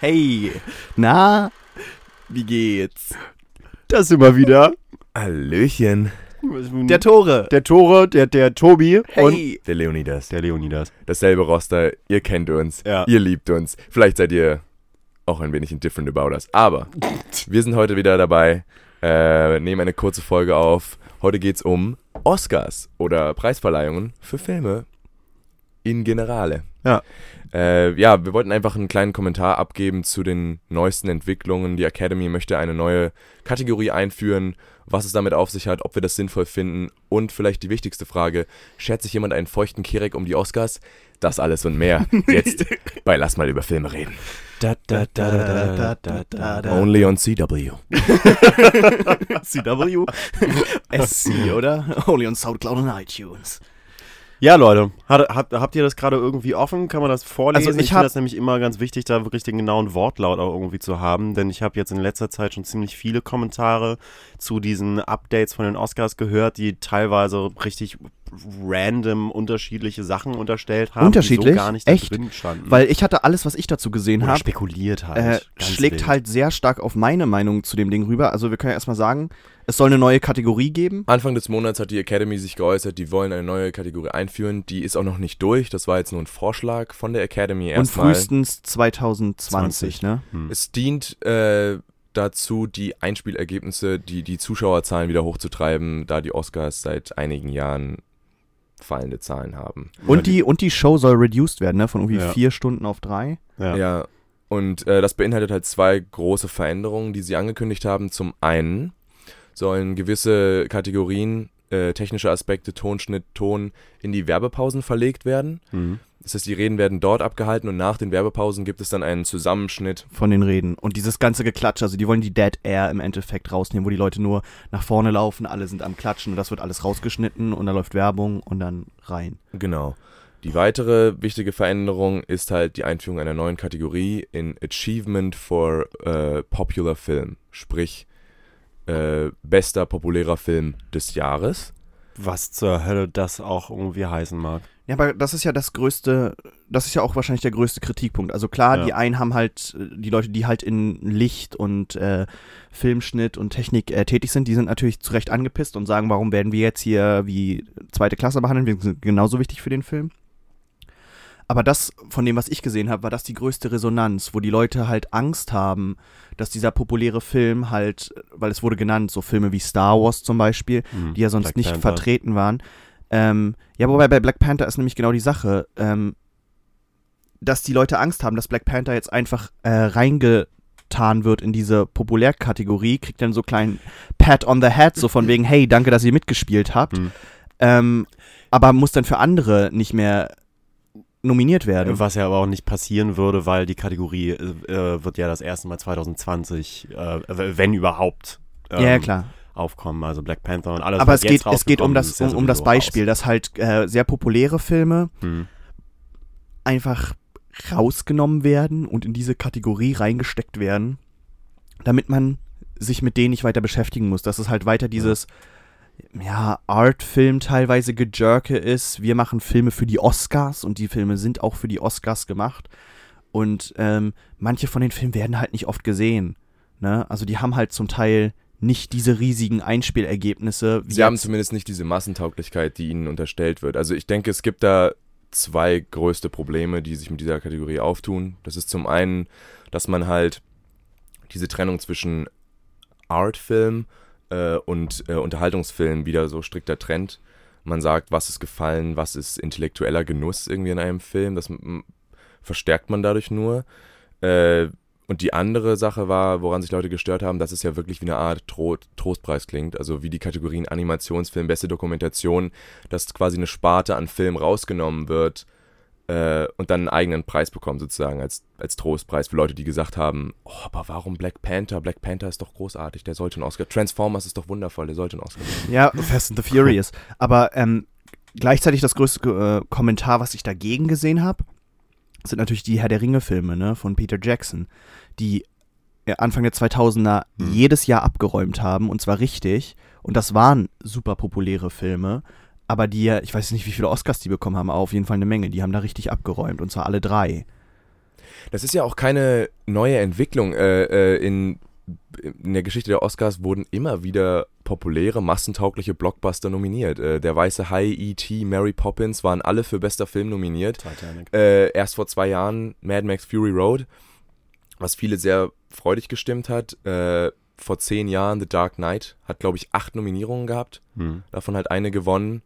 Hey, na, wie geht's? Das wir wieder. Hallöchen. Der Tore. Der Tore, der, der Tobi und Hey. Der Leonidas. der Leonidas. Dasselbe Roster. Ihr kennt uns. Ja. Ihr liebt uns. Vielleicht seid ihr auch ein wenig indifferent about us. Aber wir sind heute wieder dabei. Äh, nehmen eine kurze Folge auf. Heute geht's um Oscars oder Preisverleihungen für Filme in Generale. Ja. Äh, ja, wir wollten einfach einen kleinen Kommentar abgeben zu den neuesten Entwicklungen. Die Academy möchte eine neue Kategorie einführen, was es damit auf sich hat, ob wir das sinnvoll finden und vielleicht die wichtigste Frage, schert sich jemand einen feuchten Kirek um die Oscars? Das alles und mehr jetzt bei Lass mal über Filme reden. Da, da, da, da, da, da, da. Only on CW. CW? SC, oder? Only on Soundcloud und iTunes. Ja, Leute, hat, habt, habt ihr das gerade irgendwie offen? Kann man das vorlesen? Also ich ich finde das nämlich immer ganz wichtig, da wirklich den genauen Wortlaut auch irgendwie zu haben, denn ich habe jetzt in letzter Zeit schon ziemlich viele Kommentare zu diesen Updates von den Oscars gehört, die teilweise richtig random unterschiedliche Sachen unterstellt haben, Unterschiedlich? die so gar nicht da Echt? drin standen. Weil ich hatte alles, was ich dazu gesehen habe, spekuliert halt. äh, schlägt wild. halt sehr stark auf meine Meinung zu dem Ding rüber. Also wir können ja erstmal sagen, es soll eine neue Kategorie geben. Anfang des Monats hat die Academy sich geäußert, die wollen eine neue Kategorie einführen. Die ist auch noch nicht durch. Das war jetzt nur ein Vorschlag von der Academy Und erstmal. frühestens 2020, 20. ne? Hm. Es dient äh, dazu, die Einspielergebnisse, die, die Zuschauerzahlen wieder hochzutreiben, da die Oscars seit einigen Jahren fallende Zahlen haben. Und die, und die Show soll reduced werden, ne? Von irgendwie Ja. vier Stunden auf drei. Ja. Ja. Und äh, das beinhaltet halt zwei große Veränderungen, die sie angekündigt haben. Zum einen sollen gewisse Kategorien, äh, technische Aspekte, Tonschnitt, Ton in die Werbepausen verlegt werden. Mhm. Das heißt, die Reden werden dort abgehalten und nach den Werbepausen gibt es dann einen Zusammenschnitt. von den Reden. Und dieses ganze Geklatsch, also die wollen die Dead Air im Endeffekt rausnehmen, wo die Leute nur nach vorne laufen, alle sind am Klatschen und das wird alles rausgeschnitten und da läuft Werbung und dann rein. Genau. Die weitere wichtige Veränderung ist halt die Einführung einer neuen Kategorie in Achievement for äh, Popular Film, sprich äh, bester populärer Film des Jahres. Was zur Hölle das auch irgendwie heißen mag. Ja, aber das ist ja das größte, das ist ja auch wahrscheinlich der größte Kritikpunkt. Also klar, Ja. die einen haben halt, äh, die Leute, die halt in Licht und äh, Filmschnitt und Technik äh, tätig sind, die sind natürlich zu Recht angepisst und sagen, warum werden wir jetzt hier wie zweite Klasse behandeln? Wir sind genauso wichtig für den Film. Aber das, von dem, was ich gesehen habe, war das die größte Resonanz, wo die Leute halt Angst haben, dass dieser populäre Film halt, weil es wurde genannt, so Filme wie Star Wars zum Beispiel, Mhm. die ja sonst Black nicht Panther. vertreten waren. Ähm, ja, wobei bei Black Panther ist nämlich genau die Sache, ähm, dass die Leute Angst haben, dass Black Panther jetzt einfach äh, reingetan wird in diese Populärkategorie, kriegt dann so kleinen Pat on the Head, so von wegen, hey, danke, dass ihr mitgespielt habt. Mhm. Ähm, aber muss dann für andere nicht mehr nominiert werden. Was ja aber auch nicht passieren würde, weil die Kategorie äh, wird ja das erste Mal 2020, äh, wenn überhaupt, ähm, ja, ja, klar. Aufkommen. Also Black Panther und alles. Aber es geht, es geht um das, um, um das Beispiel, dass halt äh, sehr populäre Filme raus. Mhm. einfach rausgenommen werden und in diese Kategorie reingesteckt werden, damit man sich mit denen nicht weiter beschäftigen muss. Dass es halt weiter dieses, ja, Art-Film teilweise Gejerke ist. Wir machen Filme für die Oscars und die Filme sind auch für die Oscars gemacht. Und ähm, manche von den Filmen werden halt nicht oft gesehen. Ne? Also die haben halt zum Teil nicht diese riesigen Einspielergebnisse. Sie haben zumindest nicht diese Massentauglichkeit, die ihnen unterstellt wird. Also ich denke, es gibt da zwei größte Probleme, die sich mit dieser Kategorie auftun. Das ist zum einen, dass man halt diese Trennung zwischen Artfilm äh, und äh, Unterhaltungsfilm wieder so strikter trennt. Man sagt, was ist gefallen, was ist intellektueller Genuss irgendwie in einem Film. Das verstärkt man dadurch nur. Äh, und die andere Sache war, woran sich Leute gestört haben, dass es ja wirklich wie eine Art Tro Trostpreis klingt. Also wie die Kategorien Animationsfilm, beste Dokumentation, dass quasi eine Sparte an Film rausgenommen wird äh, und dann einen eigenen Preis bekommt, sozusagen als, als Trostpreis für Leute, die gesagt haben, oh, aber warum Black Panther? Black Panther ist doch großartig, der sollte einen Oscar. Transformers ist doch wundervoll, der sollte einen Oscar. Ja, Fast and the Furious. Aber ähm, gleichzeitig das größte äh, Kommentar, was ich dagegen gesehen habe, sind natürlich die Herr der Ringe-Filme ne, von Peter Jackson, die äh, Anfang der 2000er Mhm. jedes Jahr abgeräumt haben und zwar richtig. Und das waren super populäre Filme, aber die, ich weiß nicht, wie viele Oscars die bekommen haben, aber auf jeden Fall eine Menge. Die haben da richtig abgeräumt und zwar alle drei. Das ist ja auch keine neue Entwicklung. Äh, äh, in, in der Geschichte der Oscars wurden immer wieder populäre, massentaugliche Blockbuster nominiert. Äh, der Weiße Hai, E.T., Mary Poppins waren alle für bester Film nominiert. Titanic. Äh, erst vor zwei Jahren Mad Max Fury Road, was viele sehr freudig gestimmt hat. Äh, vor zehn Jahren The Dark Knight hat, glaube ich, acht Nominierungen gehabt. Hm. Davon halt eine gewonnen.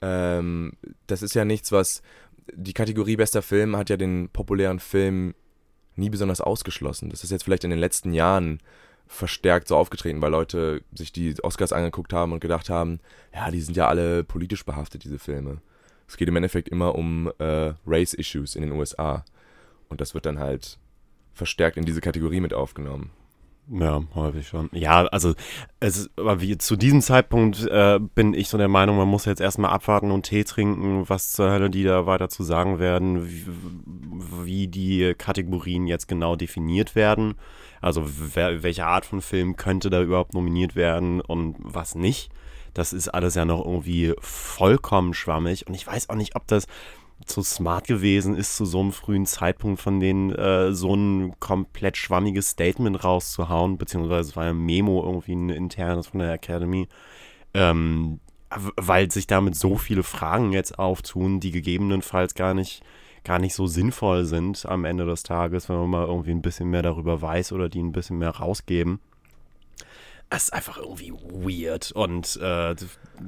Ähm, das ist ja nichts, was. Die Kategorie bester Film hat ja den populären Film nie besonders ausgeschlossen. Das ist jetzt vielleicht in den letzten Jahren verstärkt so aufgetreten, weil Leute sich die Oscars angeguckt haben und gedacht haben, ja, die sind ja alle politisch behaftet, diese Filme. Es geht im Endeffekt immer um äh, Race-Issues in den USA. Und das wird dann halt verstärkt in diese Kategorie mit aufgenommen. Ja, häufig schon. Ja, also es, aber wie zu diesem Zeitpunkt äh, bin ich so der Meinung, man muss jetzt erstmal abwarten und Tee trinken, was zur Hölle die da weiter zu sagen werden, wie, wie die Kategorien jetzt genau definiert werden. Also wer, welche Art von Film könnte da überhaupt nominiert werden und was nicht. Das ist alles ja noch irgendwie vollkommen schwammig und ich weiß auch nicht, ob das so smart gewesen ist, zu so einem frühen Zeitpunkt von denen äh, so ein komplett schwammiges Statement rauszuhauen, beziehungsweise es war ein Memo irgendwie ein internes von der Academy, ähm, weil sich damit so viele Fragen jetzt auftun, die gegebenenfalls gar nicht gar nicht so sinnvoll sind am Ende des Tages, wenn man mal irgendwie ein bisschen mehr darüber weiß oder die ein bisschen mehr rausgeben. Es ist einfach irgendwie weird und äh,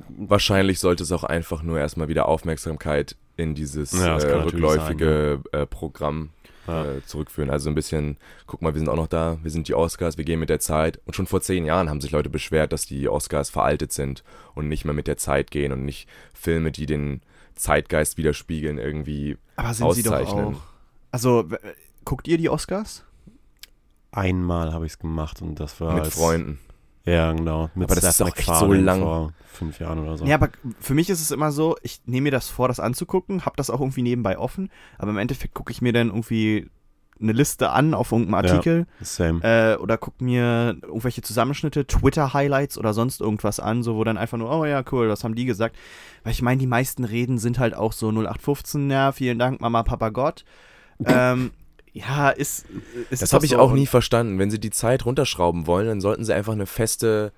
Wahrscheinlich sollte es auch einfach nur erstmal wieder Aufmerksamkeit in dieses Ja, äh, kann natürlich rückläufige äh, Programm Ja. äh, zurückführen. Also ein bisschen, guck mal, wir sind auch noch da, wir sind die Oscars, wir gehen mit der Zeit. Und schon vor zehn Jahren haben sich Leute beschwert, dass die Oscars veraltet sind und nicht mehr mit der Zeit gehen und nicht Filme, die den Zeitgeist widerspiegeln, irgendwie Aber sind sie doch auszeichnen. auch. Also, w- guckt ihr die Oscars? einmal habe ich es gemacht und das war mit als, Freunden. Ja, genau. Mit Aber das ist Seth auch echt so lang. Vor fünf Jahren oder so. Ja, aber für mich ist es immer so, ich nehme mir das vor, das anzugucken, habe das auch irgendwie nebenbei offen, aber im Endeffekt gucke ich mir dann irgendwie eine Liste an auf irgendeinem Ja. Artikel Same. äh, oder gucke mir irgendwelche Zusammenschnitte, Twitter-Highlights oder sonst irgendwas an, so wo dann einfach nur, oh ja, cool, das haben die gesagt. Weil ich meine, die meisten Reden sind halt auch so 0815, ja, vielen Dank, Mama, Papa, Gott. ähm, ja, ist, ist Das habe ich so. auch nie verstanden. Wenn sie die Zeit runterschrauben wollen, dann sollten sie einfach eine feste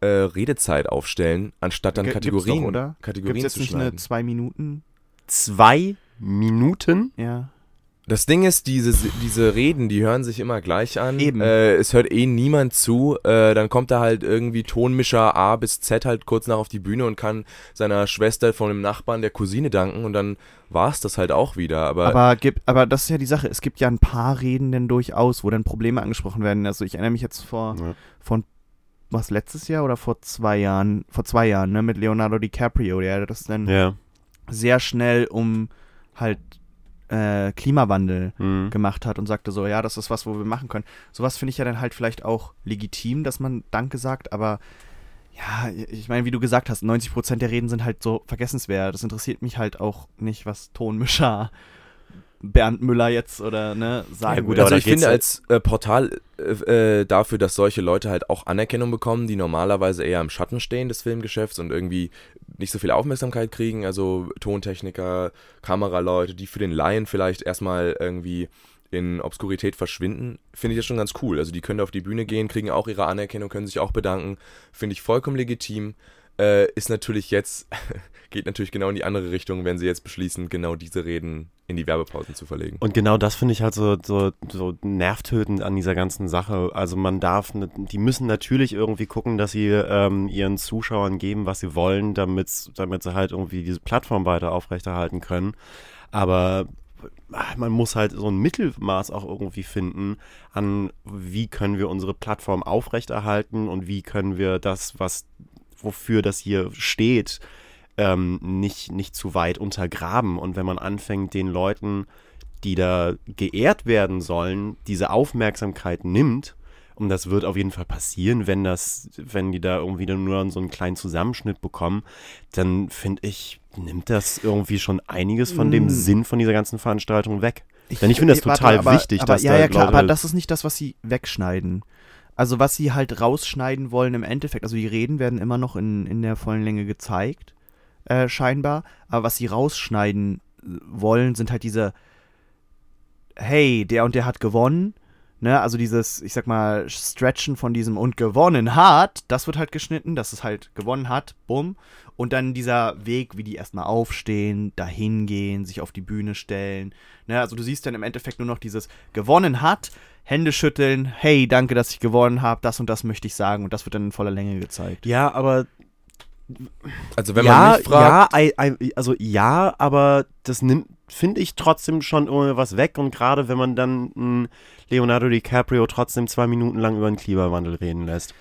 äh, Redezeit aufstellen, anstatt dann G- gibt's Kategorien, Doch, oder? Kategorien Gibt's jetzt zu nicht eine zwei Minuten? Zwei Minuten? Ja. Das Ding ist, diese, diese Reden, die hören sich immer gleich an. Eben. Äh, es hört eh niemand zu. Äh, dann kommt da halt irgendwie Tonmischer A bis Z halt kurz nach auf die Bühne und kann seiner Schwester von dem Nachbarn, der Cousine danken und dann war es das halt auch wieder. Aber, Aber, gibt, aber das ist ja die Sache. Es gibt ja ein paar Reden denn durchaus, wo dann Probleme angesprochen werden. Also ich erinnere mich jetzt vor, Ja. von was letztes Jahr oder vor zwei Jahren, vor zwei Jahren, ne, mit Leonardo DiCaprio, der das dann Ja. sehr schnell um halt äh, Klimawandel Mhm. gemacht hat und sagte so, ja, das ist was, wo wir machen können. Sowas finde ich ja dann halt vielleicht auch legitim, dass man Danke sagt, aber ja, ich meine, wie du gesagt hast, 90% der Reden sind halt so vergessenswert. Das interessiert mich halt auch nicht, was Tonmischer Bernd Müller jetzt oder ne sagen Ja, gut, will. aber also ich finde als äh, Portal äh, äh, dafür, dass solche Leute halt auch Anerkennung bekommen, die normalerweise eher im Schatten stehen des Filmgeschäfts und irgendwie nicht so viel Aufmerksamkeit kriegen, also Tontechniker, Kameraleute, die für den Laien vielleicht erstmal irgendwie in Obskurität verschwinden, finde ich das schon ganz cool. Also die können auf die Bühne gehen, kriegen auch ihre Anerkennung, können sich auch bedanken, finde ich vollkommen legitim. Äh, ist natürlich jetzt, geht natürlich genau in die andere Richtung, wenn sie jetzt beschließen, genau diese Reden in die Werbepausen zu verlegen. Und genau das finde ich halt so, so, so nervtötend an dieser ganzen Sache. Also man darf, die müssen natürlich irgendwie gucken, dass sie ähm, ihren Zuschauern geben, was sie wollen, damit, damit sie halt irgendwie diese Plattform weiter aufrechterhalten können. Aber ah, man muss halt so ein Mittelmaß auch irgendwie finden an, wie können wir unsere Plattform aufrechterhalten und wie können wir das, was, wofür das hier steht, ähm, nicht, nicht zu weit untergraben. Und wenn man anfängt, den Leuten, die da geehrt werden sollen, diese Aufmerksamkeit nimmt, und das wird auf jeden Fall passieren, wenn das, wenn die da irgendwie dann nur so einen kleinen Zusammenschnitt bekommen, dann finde ich, nimmt das irgendwie schon einiges von dem Mm. Sinn von dieser ganzen Veranstaltung weg. Denn ich finde das warte, total aber, wichtig, aber, dass ja, da ja, klar, Leute aber das ist nicht das, was sie wegschneiden. Also was sie halt rausschneiden wollen im Endeffekt, also die Reden werden immer noch in, in der vollen Länge gezeigt, äh, scheinbar, aber was sie rausschneiden äh, wollen, sind halt diese hey, der und der hat gewonnen. Ne, also dieses, ich sag mal, Stretchen von diesem und gewonnen hat, das wird halt geschnitten, dass es halt gewonnen hat, bumm. Und dann dieser Weg, wie die erstmal aufstehen, dahin gehen, sich auf die Bühne stellen. Ne, also du siehst dann im Endeffekt nur noch dieses gewonnen hat, Hände schütteln, hey, danke, dass ich gewonnen habe, das und das möchte ich sagen. Und das wird dann in voller Länge gezeigt. Ja, aber Also wenn ja, man mich fragt, ja, also ja, aber das nimmt, finde ich, trotzdem schon was weg. Und gerade wenn man dann einen Leonardo DiCaprio trotzdem zwei Minuten lang über den Klimawandel reden lässt.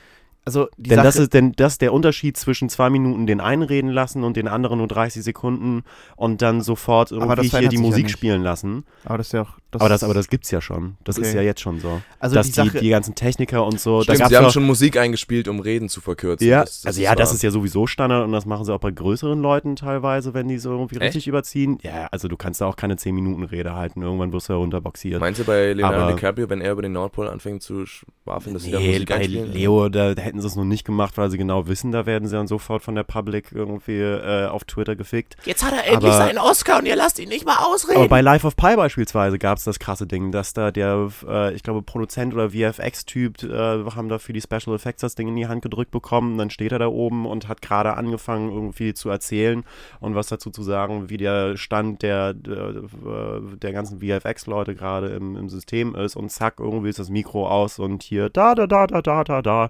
Also die Denn Sache, das ist denn das ist der Unterschied zwischen zwei Minuten den einen reden lassen und den anderen nur 30 Sekunden und dann sofort das irgendwie hier die ja Musik nicht. spielen lassen. aber das ist ja auch. aber das, aber das gibt's ja schon. Das ist Okay. ja jetzt schon so. also dass die die, Sache, die ganzen Techniker und so. stimmt, gab's sie haben ja- schon Musik eingespielt, um Reden zu verkürzen. Ja, Das- das also ist ja, das ist ja sowieso Standard und das machen sie auch bei größeren Leuten teilweise, wenn die so irgendwie Echt? richtig überziehen. Ja, also du kannst da auch keine 10 Minuten Rede halten, irgendwann wirst du ja runterboxiert. Meinst du bei Leonardo Aber- DiCaprio, wenn er über den Nordpol anfängt zu schwafeln, dass sie da Nee, Musik bei einspielen? Leo, da, da hätten sie es noch nicht gemacht, weil sie genau wissen, da werden sie dann sofort von der Public irgendwie äh, auf Twitter gefickt. Jetzt hat er endlich Aber- seinen Oscar und ihr lasst ihn nicht mal ausreden. Aber bei Life of Pi beispielsweise gab es das krasse Ding, dass da der, äh, ich glaube, Produzent oder VFX-Typ äh, haben da für die Special Effects das Ding in die Hand gedrückt bekommen. Dann steht er da oben und hat gerade angefangen, irgendwie zu erzählen und was dazu zu sagen, wie der Stand der, der, äh, der ganzen VFX-Leute gerade im, im System ist. Und zack, irgendwie ist das Mikro aus und hier da, da, da, da, da, da, da.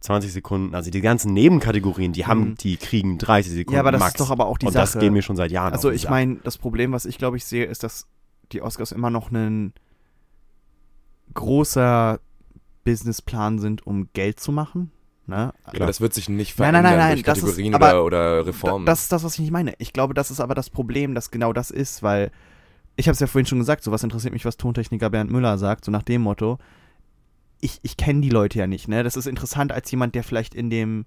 20 Sekunden. Also die ganzen Nebenkategorien, die haben, Mhm. die kriegen 30 Sekunden. ja, aber das Max. ist doch aber auch die und Sache. das geht mir schon seit Jahren Also ich meine, das Problem, was ich glaube ich sehe, ist, dass die Oscars immer noch ein großer Businessplan sind, um Geld zu machen. Ne? Aber das wird sich nicht verändern nein, nein, nein, durch das ist- Kategorien aber oder, oder Reformen. Das ist das, was ich nicht meine. Ich glaube, das ist aber das Problem, dass genau das ist, weil ich habe es ja vorhin schon gesagt, so was interessiert mich, was Tontechniker Bernd Müller sagt, so nach dem Motto. Ich, ich kenne die Leute ja nicht, ne? Das ist interessant als jemand, der vielleicht in dem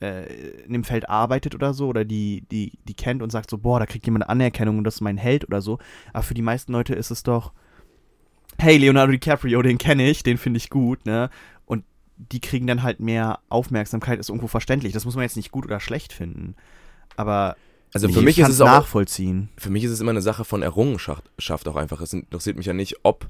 äh, in dem Feld arbeitet oder so oder die, die, die kennt und sagt so, boah, da kriegt jemand Anerkennung und das ist mein Held oder so. Aber für die meisten Leute ist es doch, hey, Leonardo DiCaprio, den kenne ich, den finde ich gut, ne? Und die kriegen dann halt mehr Aufmerksamkeit, ist irgendwo verständlich. Das muss man jetzt nicht gut oder schlecht finden. Aber also ich für mich ist es auch nachvollziehen. für mich ist es immer eine Sache von Errungenschaft auch einfach. Es interessiert mich ja nicht, ob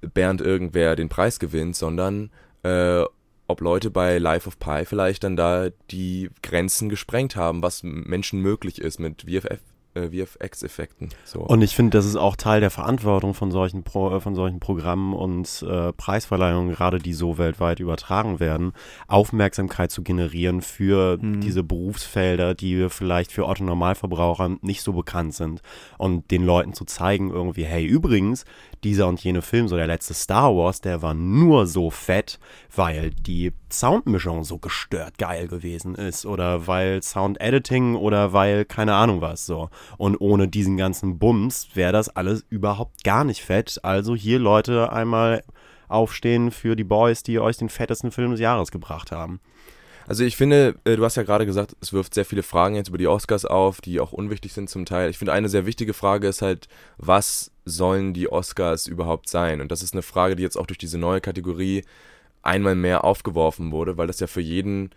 Bernd irgendwer den Preis gewinnt, sondern äh, ob Leute bei Life of Pi vielleicht dann da die Grenzen gesprengt haben, was Menschen möglich ist mit VFF, äh, VFX-Effekten. So. Und ich finde, das ist auch Teil der Verantwortung von solchen, Pro, äh, von solchen Programmen und äh, Preisverleihungen, gerade die so weltweit übertragen werden, Aufmerksamkeit zu generieren für Mhm. diese Berufsfelder, die vielleicht für Otto Normalverbraucher nicht so bekannt sind. Und den Leuten zu zeigen, irgendwie, hey, übrigens, dieser und jene Film, so der letzte Star Wars, der war nur so fett, weil die Soundmischung so gestört geil gewesen ist oder weil Sound Editing oder weil keine Ahnung was so. Und ohne diesen ganzen Bums wäre das alles überhaupt gar nicht fett. Also hier Leute einmal aufstehen für die Boys, die euch den fettesten Film des Jahres gebracht haben. Also ich finde, äh, du hast ja gerade gesagt, es wirft sehr viele Fragen jetzt über die Oscars auf, die auch unwichtig sind zum Teil. Ich finde, eine sehr wichtige Frage ist halt, was sollen die Oscars überhaupt sein? Und das ist eine Frage, die jetzt auch durch diese neue Kategorie einmal mehr aufgeworfen wurde, weil das ja für jeden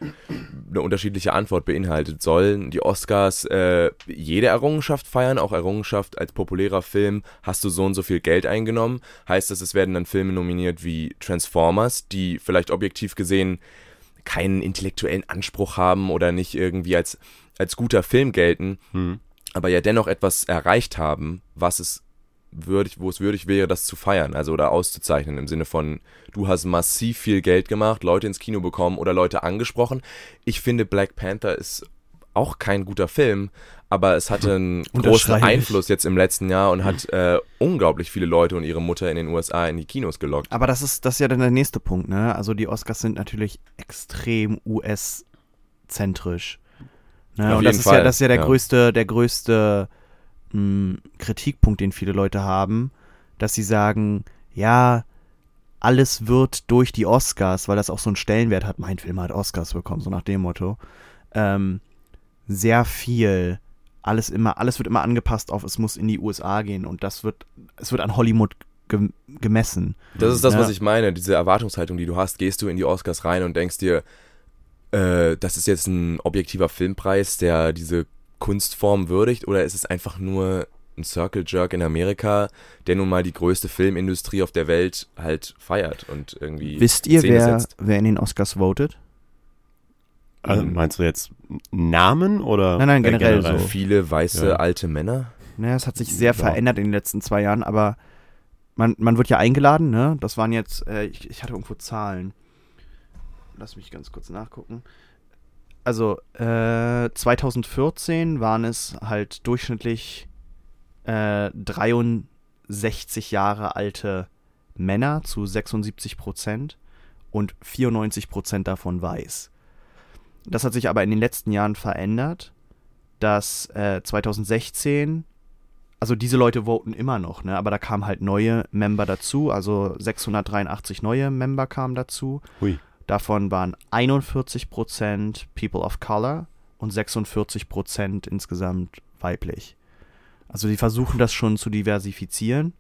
eine unterschiedliche Antwort beinhaltet. Sollen die Oscars äh, jede Errungenschaft feiern, auch Errungenschaft als populärer Film, hast du so und so viel Geld eingenommen? Heißt das, es werden dann Filme nominiert wie Transformers, die vielleicht objektiv gesehen keinen intellektuellen Anspruch haben oder nicht irgendwie als, als guter Film gelten, Hm. aber ja dennoch etwas erreicht haben, was es würdig, wo es würdig wäre, das zu feiern, also oder auszuzeichnen im Sinne von, du hast massiv viel Geld gemacht, Leute ins Kino bekommen oder Leute angesprochen. Ich finde Black Panther ist auch kein guter Film, aber es hatte einen großen. Einfluss jetzt im letzten Jahr und hat äh, unglaublich viele Leute und ihre Mutter in den USA in die Kinos gelockt. Aber das ist, das ist ja dann der nächste Punkt, ne? Also die Oscars sind natürlich extrem US-zentrisch. Ne? Und das ist ja, das ist ja der ja. größte, der größte mh, Kritikpunkt, den viele Leute haben, dass sie sagen, ja, alles wird durch die Oscars, weil das auch so einen Stellenwert hat. Mein Film hat Oscars bekommen, so nach dem Motto. Ähm, sehr viel, alles immer, alles wird immer angepasst auf, es muss in die USA gehen und das wird, es wird an Hollywood gem gemessen. Das ist das, Ja. was ich meine, diese Erwartungshaltung, die du hast. Gehst du in die Oscars rein und denkst dir, äh, das ist jetzt ein objektiver Filmpreis, der diese Kunstform würdigt, oder ist es einfach nur ein Circle Jerk in Amerika, der nun mal die größte Filmindustrie auf der Welt halt feiert und irgendwie Wisst ihr, Szene wer, setzt. wer in den Oscars votet? Also, meinst du jetzt Namen oder? Nein, nein, äh, generell so. Viele weiße Ja. alte Männer. Ne, es hat sich sehr Ja. verändert in den letzten zwei Jahren, aber man, man wird ja eingeladen, ne? Das waren jetzt, äh, ich, ich hatte irgendwo Zahlen. Lass mich ganz kurz nachgucken. Also, äh, 2014 waren es halt durchschnittlich äh, 63 Jahre alte Männer zu 76 Prozent und 94 Prozent davon weiß. Das hat sich aber in den letzten Jahren verändert, dass äh, 2016 also diese Leute voten immer noch, ne? Aber da kamen halt neue Member dazu, also 683 neue Member kamen dazu. Hui. Davon waren 41% People of Color und 46% insgesamt weiblich. Also die versuchen das schon zu diversifizieren,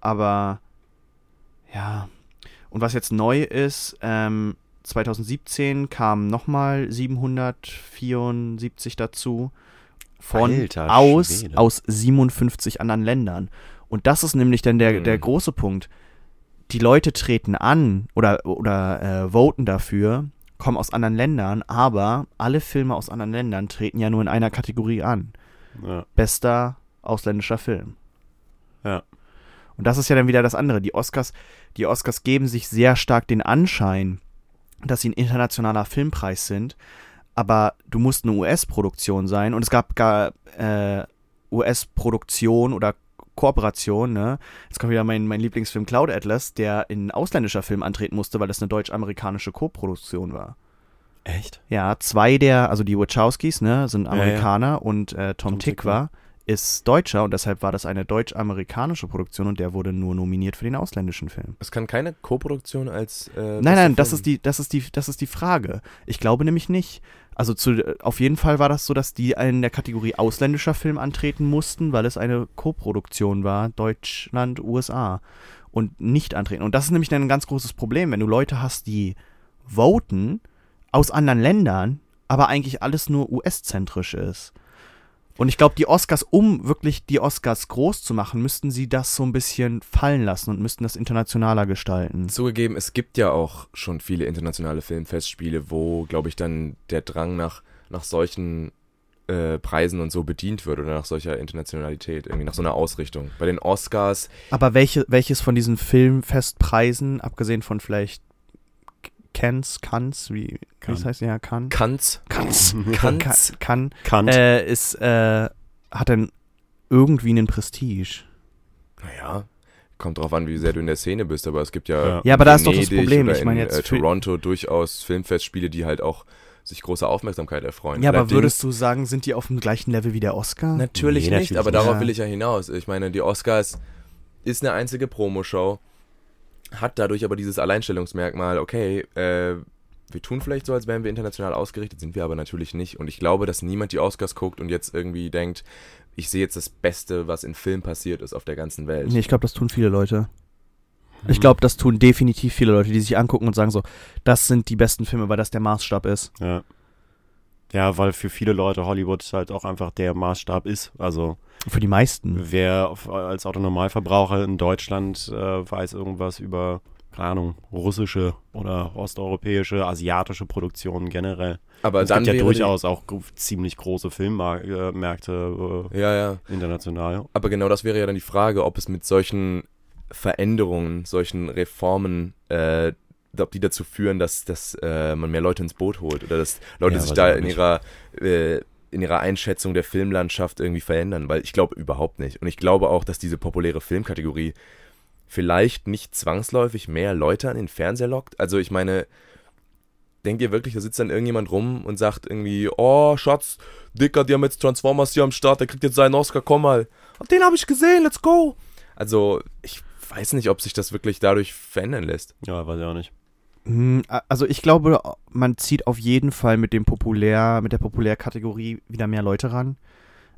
aber ja. Und was jetzt neu ist, ähm, 2017 kamen nochmal 774 dazu von Alter aus, Schwede. aus 57 anderen Ländern. Und das ist nämlich dann der, Mhm. der große Punkt. Die Leute treten an oder, oder äh, voten dafür, kommen aus anderen Ländern, aber alle Filme aus anderen Ländern treten ja nur in einer Kategorie an. Ja. Bester ausländischer Film. Ja. Und das ist ja dann wieder das andere. Die Oscars, die Oscars geben sich sehr stark den Anschein, dass sie ein internationaler Filmpreis sind, aber du musst eine US-Produktion sein und es gab gar äh, US-Produktion oder Kooperation, ne? Jetzt kommt wieder mein, mein Lieblingsfilm Cloud Atlas, der in ausländischer Film antreten musste, weil das eine deutsch-amerikanische Koproduktion war. Echt? Ja, zwei der, also die Wachowskis, ne, sind ja. Amerikaner und äh, Tom, Tom Tikva ist Deutscher und deshalb war das eine deutsch-amerikanische Produktion und der wurde nur nominiert für den ausländischen Film. Es kann keine Koproduktion als. Äh, nein, nein, das ist die, das ist die, das ist die Frage. Ich glaube nämlich nicht. Also zu, auf jeden Fall war das so, dass die in der Kategorie ausländischer Film antreten mussten, weil es eine Koproduktion war, Deutschland, USA und nicht antreten. Und das ist nämlich ein ganz großes Problem, wenn du Leute hast, die voten aus anderen Ländern, aber eigentlich alles nur US-zentrisch ist. Und ich glaube, die Oscars, um wirklich die Oscars groß zu machen, müssten sie das so ein bisschen fallen lassen und müssten das internationaler gestalten. Zugegeben, es gibt ja auch schon viele internationale Filmfestspiele, wo, glaube ich, dann der Drang nach, nach solchen äh, Preisen und so bedient wird oder nach solcher Internationalität, irgendwie nach so einer Ausrichtung. Bei den Oscars, Aber welche, welches von diesen Filmfestpreisen, abgesehen von vielleicht Cannes, Cannes, wie, wie das heißt ja, Cannes? Kanz, Cannes. Kanz, Cannes, Kant. äh, ist, äh, hat dann irgendwie einen Prestige. naja, kommt drauf an, wie sehr du in der Szene bist, aber es gibt ja. Ja. Ja, aber da ist doch das Problem. oder Ich meine in, jetzt Äh, für- Toronto durchaus Filmfestspiele, die halt auch sich große Aufmerksamkeit erfreuen. Ja, aber würdest du sagen, sind die auf dem gleichen Level wie der Oscar? Natürlich Nee, nicht, natürlich aber nicht. darauf Ja. will ich ja hinaus. Ich meine, die Oscars ist eine einzige Promoshow, hat dadurch aber dieses Alleinstellungsmerkmal, okay, äh, wir tun vielleicht so, als wären wir international ausgerichtet, sind wir aber natürlich nicht. Und ich glaube, dass niemand die Oscars guckt und jetzt irgendwie denkt, ich sehe jetzt das Beste, was in Film passiert ist auf der ganzen Welt. Nee, ich glaube, das tun viele Leute. Hm. Ich glaube, das tun definitiv viele Leute, die sich angucken und sagen so, das sind die besten Filme, weil das der Maßstab ist. Ja. Ja, weil für viele Leute Hollywood halt auch einfach der Maßstab ist. Also Für die meisten. wer als Autonormalverbraucher in Deutschland äh, weiß irgendwas über, keine Ahnung, russische oder osteuropäische, asiatische Produktionen generell. aber es dann gibt ja durchaus auch ziemlich große Filmmärkte äh, Ja, ja. international. Aber genau das wäre ja dann die Frage, ob es mit solchen Veränderungen, solchen Reformen, äh, ob die dazu führen, dass, dass äh, man mehr Leute ins Boot holt oder dass Leute Ja, sich da in ihrer, äh, in ihrer Einschätzung der Filmlandschaft irgendwie verändern, weil ich glaube überhaupt nicht. Und ich glaube auch, dass diese populäre Filmkategorie vielleicht nicht zwangsläufig mehr Leute an den Fernseher lockt. Also ich meine, denkt ihr wirklich, da sitzt dann irgendjemand rum und sagt irgendwie, oh Schatz, Dicker, die haben jetzt Transformers hier am Start, der kriegt jetzt seinen Oscar, komm mal. Den habe ich gesehen, let's go. Also ich weiß nicht, ob sich das wirklich dadurch verändern lässt. Ja, weiß ich auch nicht. Hm, Also ich glaube, man zieht auf jeden Fall mit dem Populär, mit der Populärkategorie wieder mehr Leute ran.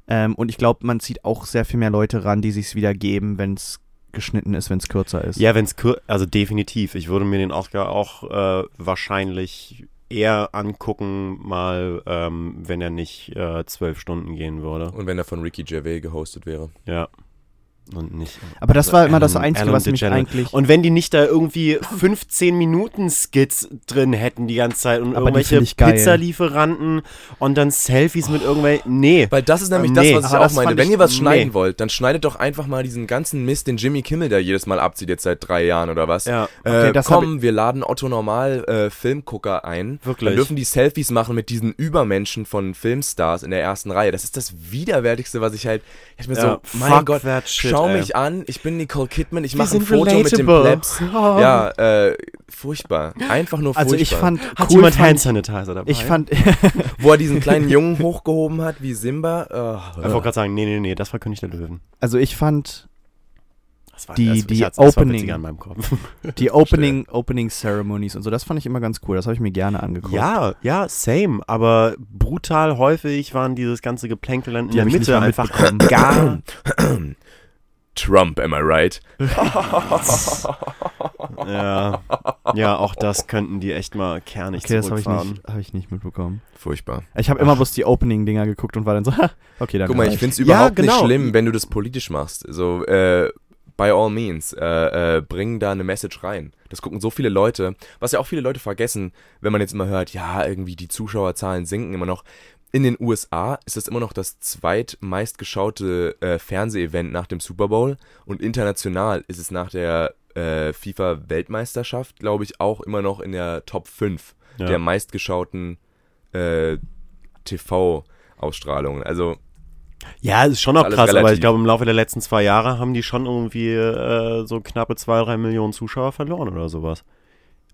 Ähm, und ich glaube, man zieht auch sehr viel mehr Leute ran, die sich's wieder geben, wenn es geschnitten ist, wenn es kürzer ist. Ja, wenn es also definitiv. Ich würde mir den Oscar auch äh, wahrscheinlich eher angucken, mal, ähm, wenn er nicht äh, zwölf Stunden gehen würde. Und wenn er von Ricky Gervais gehostet wäre. Ja. Und nicht. Aber das war immer das Alan- Einzige, Alan was mich eigentlich. Und wenn die nicht da irgendwie 15 Minuten Skits drin hätten die ganze Zeit und Aber irgendwelche ich. Pizzalieferanten und dann Selfies mit irgendwelchen. Nee. Weil das ist nämlich Nee, das, was ich aber auch meine. fand Wenn ich- ihr was nee. schneiden wollt, dann schneidet doch einfach mal diesen ganzen Mist, den Jimmy Kimmel da jedes Mal abzieht, jetzt seit drei Jahren oder was. Ja. Okay, äh, das hab komm, wir laden Otto Normal äh, Filmgucker ein. Wirklich. Dann dürfen die Selfies machen mit diesen Übermenschen von Filmstars in der ersten Reihe. Das ist das widerwärtigste, was ich halt. Ich hab mir Ja, so, mein Gott, shit, schau ey. mich an. Ich bin Nicole Kidman. Ich mache ein Foto mit dem relatable. Plebs. Ja, äh, furchtbar. Einfach nur furchtbar. Also ich fand Hat cool jemand fand, Hand Sanitizer dabei? ich fand Wo er diesen kleinen Jungen hochgehoben hat, wie Simba. Oh, Ich wollte gerade sagen, nee, nee, nee, das war König der Löwen. also ich fand Das war, Die- das, die Opening. die Opening Opening Ceremonies und so, das fand ich immer ganz cool. Das habe ich mir gerne angeguckt. Ja, ja, same. Aber brutal häufig waren dieses ganze Geplänkel dann in Die der Mitte einfach gar. Trump, am I right? ja, ja, auch das könnten die echt mal kernig Okay, das habe ich, nicht- hab ich nicht mitbekommen. Furchtbar. Ich habe immer bloß die Opening-Dinger geguckt und war dann so, ha, okay, dann Guck mal, ich finde es Ja, überhaupt genau. nicht schlimm, wenn du das politisch machst. So, äh, by all means, äh, äh, bring da eine Message rein. Das gucken so viele Leute, was ja auch viele Leute vergessen, wenn man jetzt immer hört, ja, irgendwie die Zuschauerzahlen sinken immer noch. In den USA ist das immer noch das zweitmeistgeschaute äh, Fernsehevent nach dem Super Bowl und international ist es nach der äh, FIFA-Weltmeisterschaft, glaube ich, auch immer noch in der Top 5 Ja. der meistgeschauten äh, TV-Ausstrahlungen. Also Ja, ist schon auch Alles krass, aber relativ. ich glaube, im Laufe der letzten zwei Jahre haben die schon irgendwie äh, so knappe zwei, drei Millionen Zuschauer verloren oder sowas.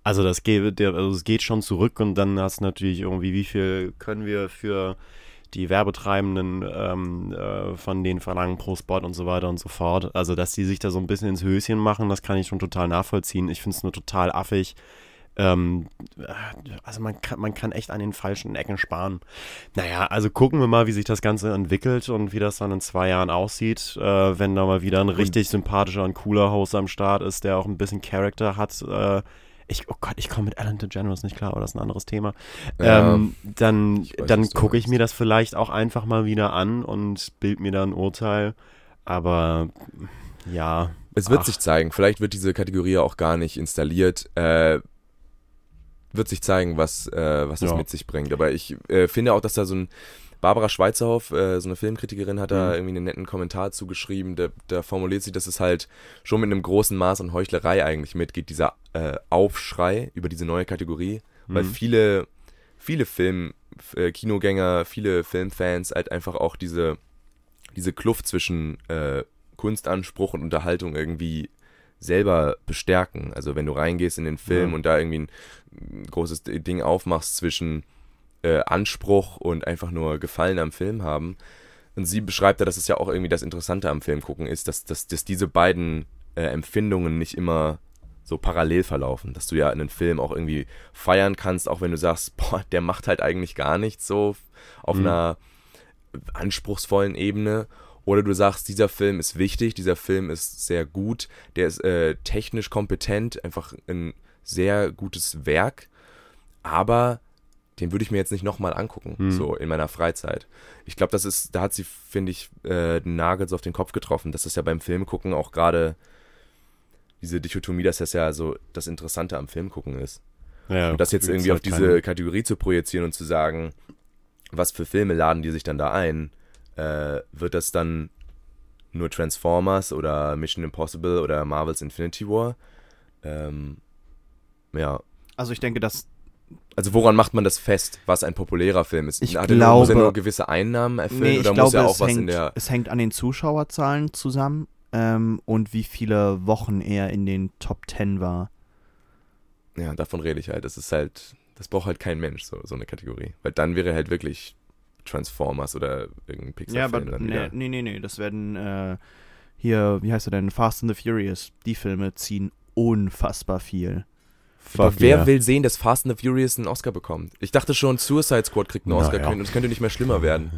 Also das geht, also es geht schon zurück und dann hast du natürlich irgendwie, wie viel können wir für die Werbetreibenden ähm, äh, von denen verlangen pro Spot und so weiter und so fort. Also, dass die sich da so ein bisschen ins Höschen machen, das kann ich schon total nachvollziehen. Ich finde es nur total affig. Ähm, äh, also man kann, man kann echt an den falschen Ecken sparen. Naja, also gucken wir mal, wie sich das Ganze entwickelt und wie das dann in zwei Jahren aussieht, äh, wenn da mal wieder ein richtig sympathischer und cooler Host am Start ist, der auch ein bisschen Charakter hat. Äh, ich, oh Gott, ich komme mit Alan DeGeneres nicht klar, aber das ist ein anderes Thema. Ja, ähm, dann weiß, dann gucke ich mir das vielleicht auch einfach mal wieder an und bild mir da ein Urteil. Aber ja. Es wird Ach. sich zeigen. Vielleicht wird diese Kategorie ja auch gar nicht installiert. Äh, wird sich zeigen, was, äh, was das Ja. mit sich bringt. Aber ich äh, finde auch, dass da so ein Barbara Schweizerhoff, äh, so eine Filmkritikerin, hat da Mhm. irgendwie einen netten Kommentar zugeschrieben. Da, da formuliert sie, dass es halt schon mit einem großen Maß an Heuchlerei eigentlich mitgeht, dieser äh, Aufschrei über diese neue Kategorie. Weil Mhm. viele, viele Film, äh, Kinogänger, viele Filmfans halt einfach auch diese, diese Kluft zwischen äh, Kunstanspruch und Unterhaltung irgendwie selber bestärken. Also wenn du reingehst in den Film Ja. und da irgendwie ein großes Ding aufmachst zwischen äh, Anspruch und einfach nur Gefallen am Film haben. Und sie beschreibt da, dass es ja auch irgendwie das Interessante am Film gucken ist, dass, dass, dass diese beiden äh, Empfindungen nicht immer so parallel verlaufen, dass du ja einen Film auch irgendwie feiern kannst, auch wenn du sagst, boah, der macht halt eigentlich gar nichts so auf Mhm. einer anspruchsvollen Ebene. Oder du sagst, dieser Film ist wichtig, dieser Film ist sehr gut, der ist äh, technisch kompetent, einfach ein sehr gutes Werk, aber den würde ich mir jetzt nicht nochmal angucken, Mhm. so in meiner Freizeit. Ich glaube, das ist, da hat sie, finde ich, äh, den Nagel so auf den Kopf getroffen, dass das ja beim Filmgucken auch gerade diese Dichotomie, dass das ja so das Interessante am Filmgucken ist. Ja, Und das jetzt irgendwie halt auf diese keine- Kategorie zu projizieren und zu sagen, was für Filme laden die sich dann da ein, äh, wird das dann nur Transformers oder Mission Impossible oder Marvel's Infinity War? Ähm, ja. Also ich denke, dass Also woran macht man das fest, was ein populärer Film ist? Ich Hat er nur, muss er glaube- nur gewisse Einnahmen erfüllen nee, oder glaube, muss er auch es, was hängt, in der... es hängt an den Zuschauerzahlen zusammen ähm, und wie viele Wochen er in den Top 10 war. Ja, davon rede ich halt. Das ist halt, das braucht halt kein Mensch, so, so eine Kategorie. Weil dann wäre halt wirklich Transformers oder irgendein Ja, aber Pixar-Film nee, nee, nee, nee, das werden äh, hier, wie heißt er denn, Fast and the Furious. Die Filme ziehen unfassbar viel. Aber Fuck wer yeah. will sehen, dass Fast and the Furious einen Oscar bekommt? Ich dachte schon, Suicide Squad kriegt einen Oscar Naja. und es könnte nicht mehr schlimmer werden.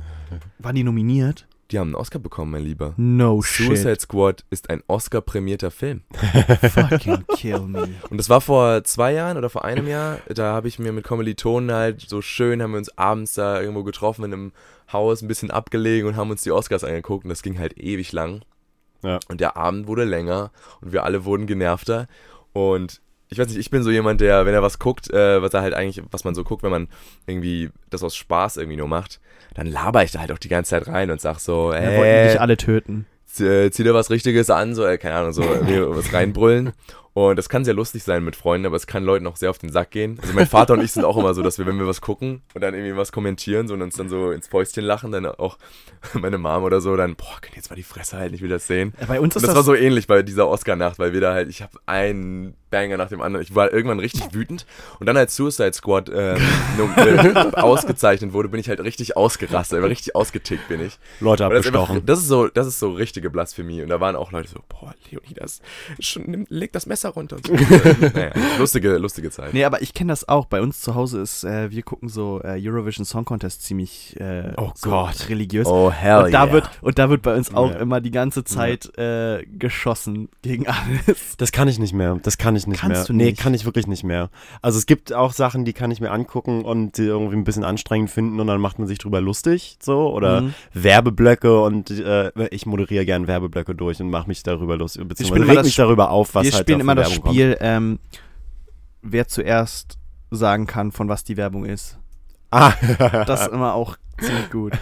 Waren die nominiert? Die haben einen Oscar bekommen, mein Lieber. No shit. Suicide Squad ist ein Oscar-prämierter Film. Fucking kill me. Und das war vor zwei Jahren oder vor einem Jahr. Da habe ich mir mit Kommilitonen halt so schön, haben wir uns abends da irgendwo getroffen in einem Haus, ein bisschen abgelegen und haben uns die Oscars angeguckt. Und das ging halt ewig lang. Ja. Und der Abend wurde länger und wir alle wurden genervter. Und ich weiß nicht, ich bin so jemand, der, wenn er was guckt, äh, was er halt eigentlich, was man so guckt, wenn man irgendwie das aus Spaß irgendwie nur macht, dann laber ich da halt auch die ganze Zeit rein und sag so, Wir wollten äh, dich alle töten. zieh zieh dir was Richtiges an, so, äh, keine Ahnung, so was reinbrüllen. Und das kann sehr lustig sein mit Freunden, aber es kann Leuten auch sehr auf den Sack gehen. Also mein Vater und ich sind auch immer so, dass wir, wenn wir was gucken und dann irgendwie was kommentieren so, und uns dann so ins Fäustchen lachen, dann auch meine Mom oder so, dann, boah, kann jetzt mal die Fresse halten, ich will das sehen. Äh, Bei uns Und ist das, das, war so ähnlich bei dieser Oscar-Nacht, weil wir da halt, ich habe einen Banger nach dem anderen. Ich war irgendwann richtig wütend. Und dann als Suicide Squad ähm, äh, ausgezeichnet wurde, bin ich halt richtig ausgerastet. Aber richtig ausgetickt bin ich. Leute Aber das, abgestochen. das, ist so, das ist so richtige Blasphemie. Und da waren auch Leute so, boah, Leonidas, schon, nimm, leg das Messer runter. Und so. naja, lustige, lustige Zeit. Nee, aber ich kenne das auch. Bei uns zu Hause ist, äh, wir gucken so äh, Eurovision Song Contest ziemlich äh, Oh so Gott. religiös. Oh, hell und da yeah. wird und da wird bei uns auch Ja. immer die ganze Zeit äh, geschossen gegen alles. Das kann ich nicht mehr. Das kann ich nicht Kannst mehr. du Nee, nicht? kann ich wirklich nicht mehr. Also es gibt auch Sachen, die kann ich mir angucken und die irgendwie ein bisschen anstrengend finden und dann macht man sich drüber lustig, so oder Mhm. Werbeblöcke und äh, ich moderiere gern Werbeblöcke durch und mache mich darüber lustig, beziehungsweise immer reg mich darüber auf, was wir halt spielen immer das Werbung Spiel, ähm, wer zuerst sagen kann, von was die Werbung ist. Kommt. Das Ah, ist immer auch ziemlich gut.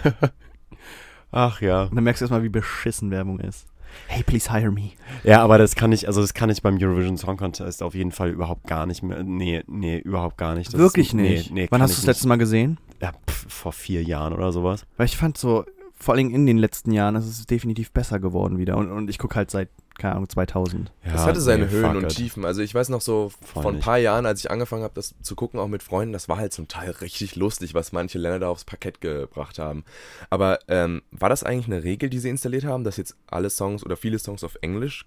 ach ja. Und dann merkst du erstmal, wie beschissen Werbung ist. Hey, please hire me. Ja, aber das kann ich, also das kann ich beim Eurovision Song Contest auf jeden Fall überhaupt gar nicht mehr. Nee, nee, überhaupt gar nicht. Das Wirklich ist, nicht. Nee, Wann hast du das letzte Mal gesehen? Ja, pf, vor vier Jahren oder sowas. Weil ich fand so, vor allem in den letzten Jahren, ist es definitiv besser geworden wieder. Und, und ich gucke halt seit, keine Ahnung, 2000. Ja, Das hatte seine nee, Höhen und it. Tiefen. Also ich weiß noch so Voll vor ein paar Jahren, als ich angefangen habe, das zu gucken, auch mit Freunden, das war halt zum Teil richtig lustig, was manche Länder da aufs Parkett gebracht haben. Aber ähm, war das eigentlich eine Regel, die sie installiert haben, dass jetzt alle Songs oder viele Songs auf Englisch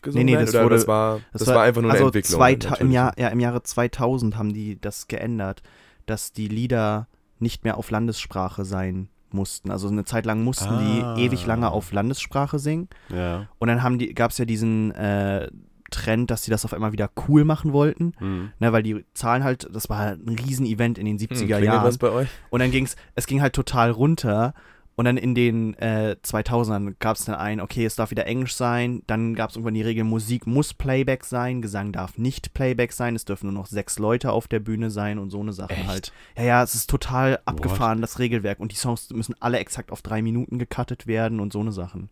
gesungen Nee, nee, werden? das wurde- das war, das war, einfach nur eine also Entwicklung. Zwei, im, natürlich. Jahr, ja, Im Jahre 2000 haben die das geändert, dass die Lieder nicht mehr auf Landessprache sein mussten. Also eine Zeit lang mussten Ah. die ewig lange auf Landessprache singen. Ja. Und dann haben die, gab es ja diesen äh, Trend, dass sie das auf einmal wieder cool machen wollten. Hm. Ne, weil die Zahlen halt, das war halt ein Riesen-Event in den 70er Hm, Jahren. was bei euch? Und dann ging's, es ging halt total runter. Und dann in den äh, 2000ern gab es dann ein, okay, es darf wieder Englisch sein. Dann gab es irgendwann die Regel, Musik muss Playback sein, Gesang darf nicht Playback sein. Es dürfen nur noch sechs Leute auf der Bühne sein und so eine Sachen Echt? halt. Ja, ja, es ist total abgefahren, das Regelwerk. Und die Songs müssen alle exakt auf drei Minuten gecuttet werden und so eine Sachen.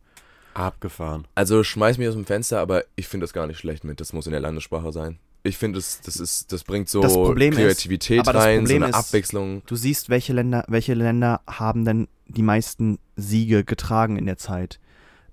Abgefahren. Also schmeiß mich aus dem Fenster, aber ich finde das gar nicht schlecht mit. Das muss in der Landessprache sein. Ich finde, das, das, ist, das bringt so Das ist- Kreativität das rein, so eine ist- Abwechslung. Du siehst, welche Länder, welche Länder haben denn die meisten Siege getragen in der Zeit.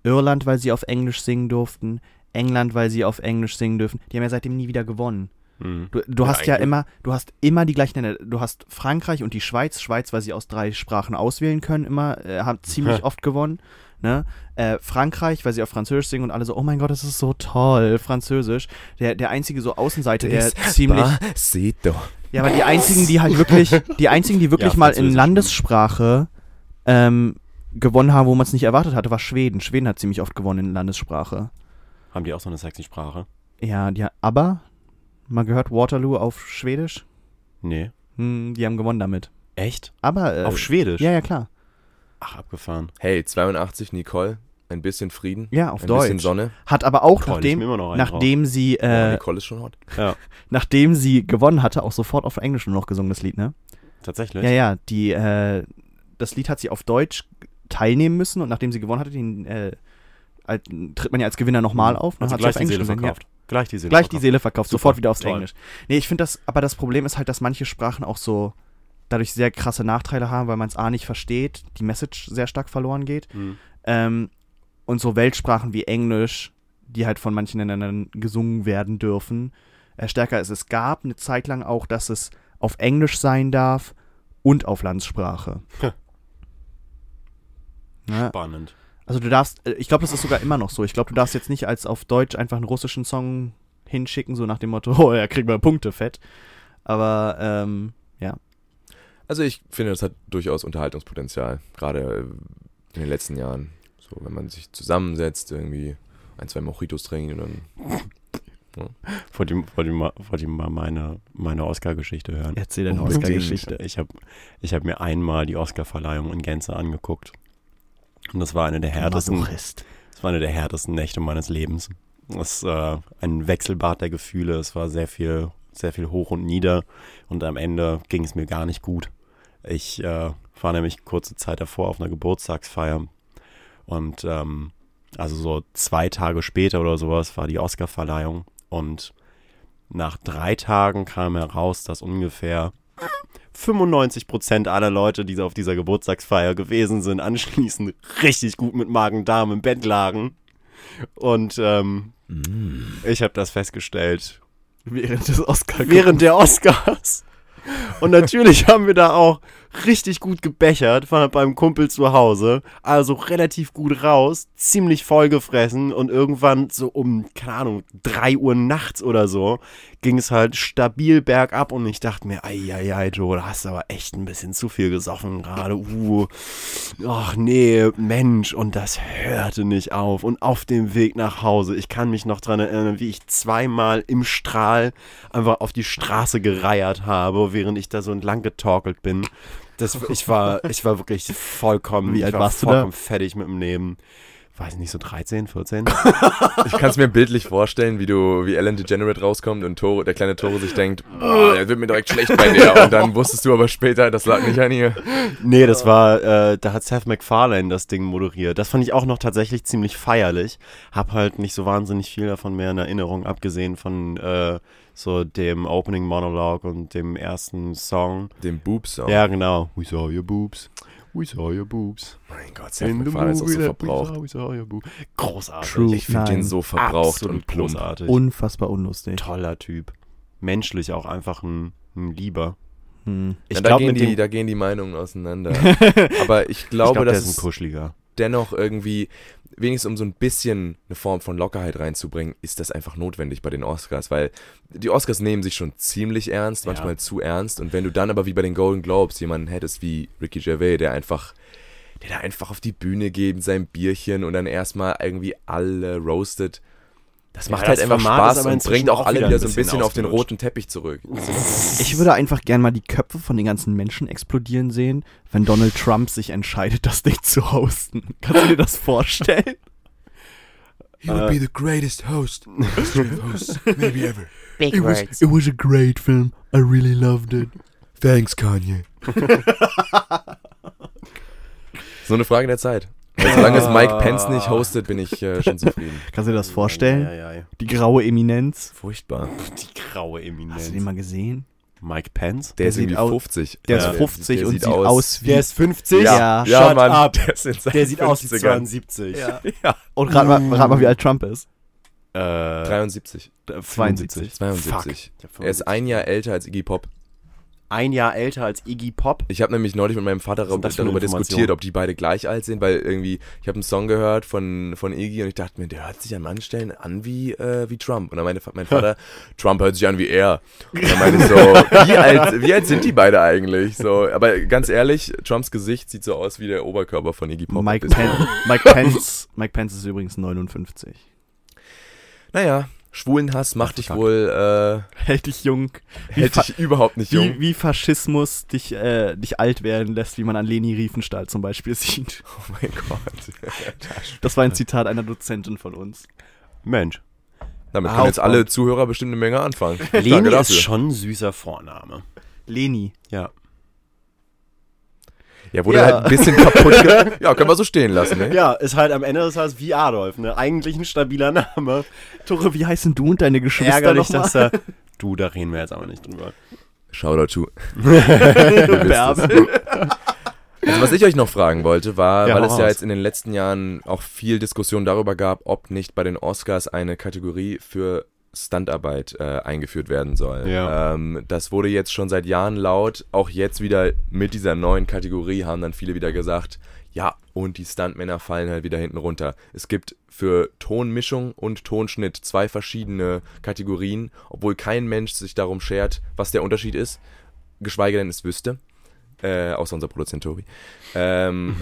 Irland, weil sie auf Englisch singen durften. England, weil sie auf Englisch singen dürfen. Die haben ja seitdem nie wieder gewonnen. Hm. Du, du Ja, hast ja immer, du hast immer die gleichen Länder. Du hast Frankreich und die Schweiz. Schweiz, weil sie aus drei Sprachen auswählen können, immer, äh, haben ziemlich oft gewonnen. Ne? Äh, Frankreich, weil sie auf Französisch singen und alle so, oh mein Gott, das ist so toll, Französisch. Der, der einzige so Außenseite, der ziemlich. Ja, aber die einzigen, die halt wirklich, die einzigen, die wirklich Ja, mal in. Landessprache ähm, gewonnen haben, wo man es nicht erwartet hatte, war Schweden. Schweden hat ziemlich oft gewonnen in Landessprache. Haben die auch so eine sexy Sprache? Ja, die aber mal gehört Waterloo auf Schwedisch? Nee. Hm, die haben gewonnen damit. Echt? Aber äh, Auf Schwedisch? Ja, ja, klar. Ach, abgefahren. Hey, 82, Nicole. Ein bisschen Frieden. Ja, auf ein bisschen Deutsch. Sonne. Hat aber auch Toll, nachdem, nachdem sie Oh, äh, Nicole ist schon hot. Ja, nachdem sie gewonnen hatte, auch sofort auf Englisch nur noch gesungen das Lied, ne? tatsächlich. Ja, ja, die äh, das Lied hat sie auf Deutsch teilnehmen müssen und nachdem sie gewonnen hatte, den, äh, als, tritt man ja als Gewinner nochmal auf. Hat sie hat gleich sie die Seele gesungen, ja. verkauft. Gleich die Seele Gleich die verkauft. Seele verkauft, Super, sofort wieder aufs toll. Englisch. Nee, ich finde das, aber das Problem ist halt, dass manche Sprachen auch so dadurch sehr krasse Nachteile haben, weil man es A nicht versteht, die Message sehr stark verloren geht. Hm. Ähm, und so Weltsprachen wie Englisch, die halt von manchen Ländern gesungen werden dürfen, äh, stärker ist. Es gab eine Zeit lang auch, dass es auf Englisch sein darf und auf Landessprache. Ja, Spannend. also du darfst, äh, ich glaube, das ist sogar immer noch so. Ich glaube, du darfst jetzt nicht als auf Deutsch einfach einen russischen Song hinschicken, so nach dem Motto, oh, ja, kriegen wir Punkte, fett. Aber, ähm. Also ich finde, das hat durchaus Unterhaltungspotenzial. Gerade äh, in den letzten Jahren. So, wenn man sich zusammensetzt, irgendwie ein, zwei Mojitos trinkt und dann. Wollt ihr, wollt ihr, mal, wollt ihr mal meine, meine Oscar-Geschichte hören? Erzähl deine Unbedingt. Oscar-Geschichte. Ich habe ich hab mir einmal die Oscar-Verleihung in Gänze angeguckt. Und das war eine der härtesten, das war eine der härtesten Nächte meines Lebens. Das äh, ein Wechselbad der Gefühle. Es war sehr viel, sehr viel hoch und nieder. Und am Ende ging es mir gar nicht gut. Ich äh, war nämlich kurze Zeit davor auf einer Geburtstagsfeier. Und ähm, also so zwei Tage später oder sowas war die Oscar-Verleihung. Und nach drei Tagen kam heraus, dass ungefähr 95 Prozent aller Leute, die auf dieser Geburtstagsfeier gewesen sind, anschließend richtig gut mit Magen-Darm im Bett lagen. Und ähm, ich habe das festgestellt Während des Oscar während der Oscars. Und natürlich haben wir da auch richtig gut gebechert von, beim Kumpel zu Hause. Also relativ gut raus, ziemlich voll gefressen und irgendwann so um, keine Ahnung, 3 Uhr nachts oder so ging es halt stabil bergab und ich dachte mir, ei, Joe, da hast du aber echt ein bisschen zu viel gesoffen gerade. Uh, ach nee, Mensch, und das hörte nicht auf. Und auf dem Weg nach Hause, ich kann mich noch dran erinnern, wie ich zweimal im Strahl einfach auf die Straße gereiert habe, während ich da so entlang getorkelt bin. Das, ich, war, ich war wirklich vollkommen, Wie ich alt war warst du da? vollkommen fertig mit dem Leben. Weiß ich nicht, so 13, 14? Ich kann es mir bildlich vorstellen, wie du, wie Ellen DeGenerate rauskommt und Toro, der kleine Toro sich denkt, boah, der wird mir direkt schlecht bei der. Und dann wusstest du aber später, das lag nicht an ihr. Nee, das war, äh, da hat Seth MacFarlane das Ding moderiert. Das fand ich auch noch tatsächlich ziemlich feierlich. Hab halt nicht so wahnsinnig viel davon mehr in Erinnerung, abgesehen von äh, so dem Opening Monologue und dem ersten Song. Den Boobs-Song. Ja, genau. We saw your boobs. We saw your boobs. Mein Gott, Seth MacFarlane ist auch so verbraucht. We saw, we saw your boobs. Großartig. True. Ich finde den so verbraucht Absolut und plump. großartig. Unfassbar unlustig. Toller Typ. Menschlich auch einfach ein, ein Lieber. Hm. Ich Ja, da, glaube, gehen mit die, dem, da gehen die Meinungen auseinander. aber ich ich glaube, glaub, der dass ist ein Kuscheliger. Dennoch irgendwie, wenigstens um so ein bisschen eine Form von Lockerheit reinzubringen, ist das einfach notwendig bei den Oscars, weil die Oscars nehmen sich schon ziemlich ernst, Ja. manchmal zu ernst. Und wenn du dann aber wie bei den Golden Globes jemanden hättest wie Ricky Gervais, der einfach, der da einfach auf die Bühne geht mit seinem Bierchen und dann erstmal irgendwie alle roastet, das Ja, macht das halt einfach Format ist Spaß aber und bringt auch alle wieder so ein bisschen auf den roten Teppich zurück. Ich würde einfach gern mal die Köpfe von den ganzen Menschen explodieren sehen, wenn Donald Trump sich entscheidet, das Ding zu hosten. Kannst du dir das vorstellen? He would be the greatest host, host maybe ever. Big words. it was a great film. I really loved it. Thanks, Kanye. so eine Frage der Zeit. Weil solange es Mike Pence nicht hostet, bin ich äh, schon zufrieden. Kannst du dir das vorstellen? Ja, ja, ja. Die graue Eminenz. Furchtbar. Die graue Eminenz. Hast du den mal gesehen? Mike Pence? Der, ist sieht irgendwie aus- 50. Der ist 50 der und sieht sieht aus- aus, wie. Der ist 50? Ja. ja Shut Mann, up. Der, ist Der sieht aus wie 50ern. 72. Ja. Ja. Und rat mal, rat mal, wie alt Trump ist. Äh, 73. 72. 72. Fuck. Er ist ein Jahr älter als Iggy Pop. Ein Jahr älter als Iggy Pop. Ich habe nämlich neulich mit meinem Vater darüber diskutiert, ob die beide gleich alt sind, weil irgendwie, ich habe einen Song gehört von, von Iggy und ich dachte mir, der hört sich an manchen Stellen an wie, äh, wie Trump. Und dann meinte mein Vater, Trump hört sich an wie er. Und dann meinte ich so, wie alt, wie alt sind die beide eigentlich? So, aber ganz ehrlich, Trumps Gesicht sieht so aus wie der Oberkörper von Iggy Pop. Mike, Pen Mike, Pence, Mike Pence ist übrigens 59. Naja, Schwulenhass macht dich wohl, Hält dich jung. äh, hält dich überhaupt nicht jung. wie, wie Faschismus dich, äh, dich alt werden lässt, wie man an Leni Riefenstahl zum Beispiel sieht. Oh mein Gott. Das war ein Zitat einer Dozentin von uns. Mensch. Damit Ah, können jetzt alle. Zuhörer bestimmt eine Menge anfangen. Leni ist schon ein süßer Vorname. Leni. Ja. Ja, wurde Ja. halt ein bisschen kaputt. Ge ja, können wir so stehen lassen, ne? Ja, ist halt am Ende des Tages wie Adolf, ne? Eigentlich ein stabiler Name. Tore, wie heißen du und deine Geschwister Ärgerlich, dass er. Du, da reden wir jetzt aber nicht drüber. Shoutout to. Also was ich euch noch fragen wollte, war, Ja, weil es ja jetzt in den letzten Jahren auch viel Diskussion darüber gab, ob nicht bei den Oscars eine Kategorie für Stuntarbeit äh, eingeführt werden soll. Ja. Ähm, das wurde jetzt schon seit Jahren laut. Auch jetzt wieder mit dieser neuen Kategorie haben dann viele wieder gesagt, ja, und die Stuntmänner fallen halt wieder hinten runter. Es gibt für Tonmischung und Tonschnitt zwei verschiedene Kategorien, obwohl kein Mensch sich darum schert, was der Unterschied ist, geschweige denn es wüsste. äh, außer unser Produzent Tobi. Ähm,